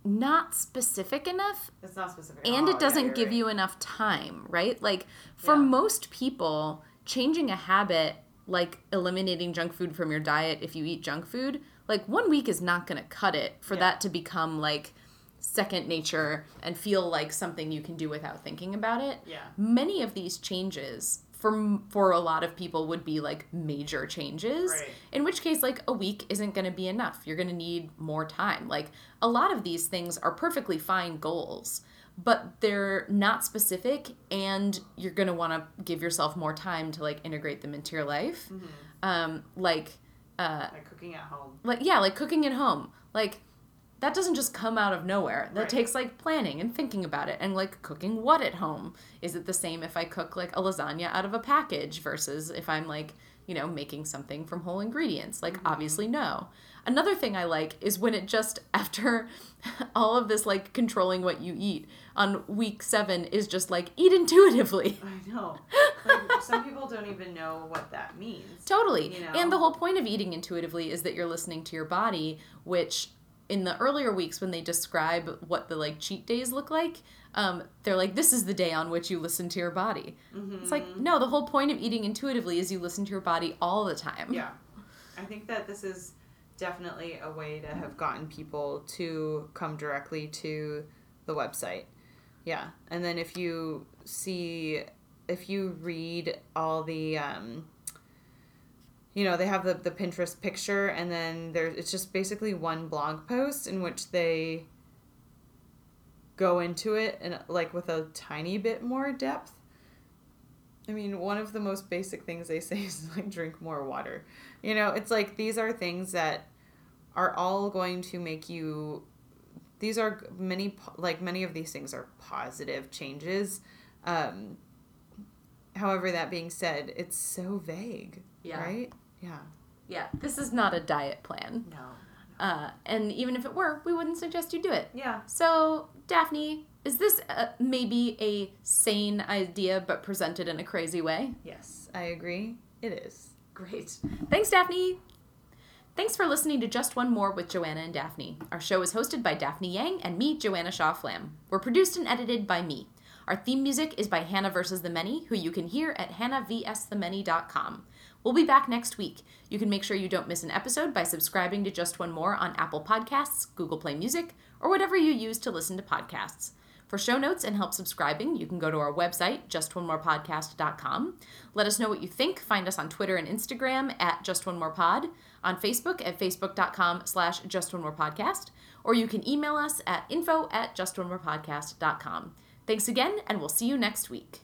not specific enough It's not specific. and Oh, it doesn't you're give right. you enough time, right? Like for Yeah. most people, changing a habit like eliminating junk food from your diet if you eat junk food, like one week is not going to cut it for Yeah. that to become like second nature and feel like something you can do without thinking about it. Yeah. Many of these changes for for a lot of people would be like major changes Right. in which case like a week isn't going to be enough you're going to need more time like a lot of these things are perfectly fine goals but they're not specific and you're going to want to give yourself more time to like integrate them into your life Mm-hmm. um like uh Like cooking at home. like yeah like cooking at home like that doesn't just come out of nowhere that Right. takes like planning and thinking about it and like cooking what at home is it the same if i cook like a lasagna out of a package versus if i'm like you know making something from whole ingredients like mm-hmm. obviously no another thing i like is when it just [LAUGHS] after [LAUGHS] all of this like controlling what you eat on week seven is just like eat intuitively [LAUGHS] I know. Like, some people don't even know what that means. Totally. You know? And the whole point of eating intuitively is that you're listening to your body, which in the earlier weeks when they describe what the like cheat days look like, um, they're like, this is the day on which you listen to your body. It's like, Mm-hmm. no, the whole point of eating intuitively is you listen to your body all the time. Yeah. I think that this is definitely a way to have gotten people to come directly to the website. Yeah. And then if you see, if you read all the, um, you know, they have the, the Pinterest picture and then there's, it's just basically one blog post in which they go into it and like with a tiny bit more depth. I mean, one of the most basic things they [LAUGHS] say is like drink more water. You know, it's like these are things that are all going to make you these are many like many of these things are positive changes um however that being said it's so vague Yeah. right yeah Yeah. This is not a diet plan. No. Uh, and even if it were, we wouldn't suggest you do it. Yeah. So, Daphne, is this uh, maybe a sane idea but presented in a crazy way? yes i agree it is Great. Thanks, Daphne. Thanks for listening to Just One More with Joanna and Daphne. Our show is hosted by Daphne Yang and me, Joanna Shaw Flam. We're produced and edited by me. Our theme music is by Hannah vs. the Many, who you can hear at hannahvsthemany.com. We'll be back next week. You can make sure you don't miss an episode by subscribing to Just One More on Apple Podcasts, Google Play Music, or whatever you use to listen to podcasts. For show notes and help subscribing, you can go to our website, justonemorepodcast.com. Let us know what you think. Find us on Twitter and Instagram at justonemorepod, on Facebook at facebook.com slash justonemorepodcast, or you can email us at info at justonemorepodcast.com. Thanks again, and we'll see you next week.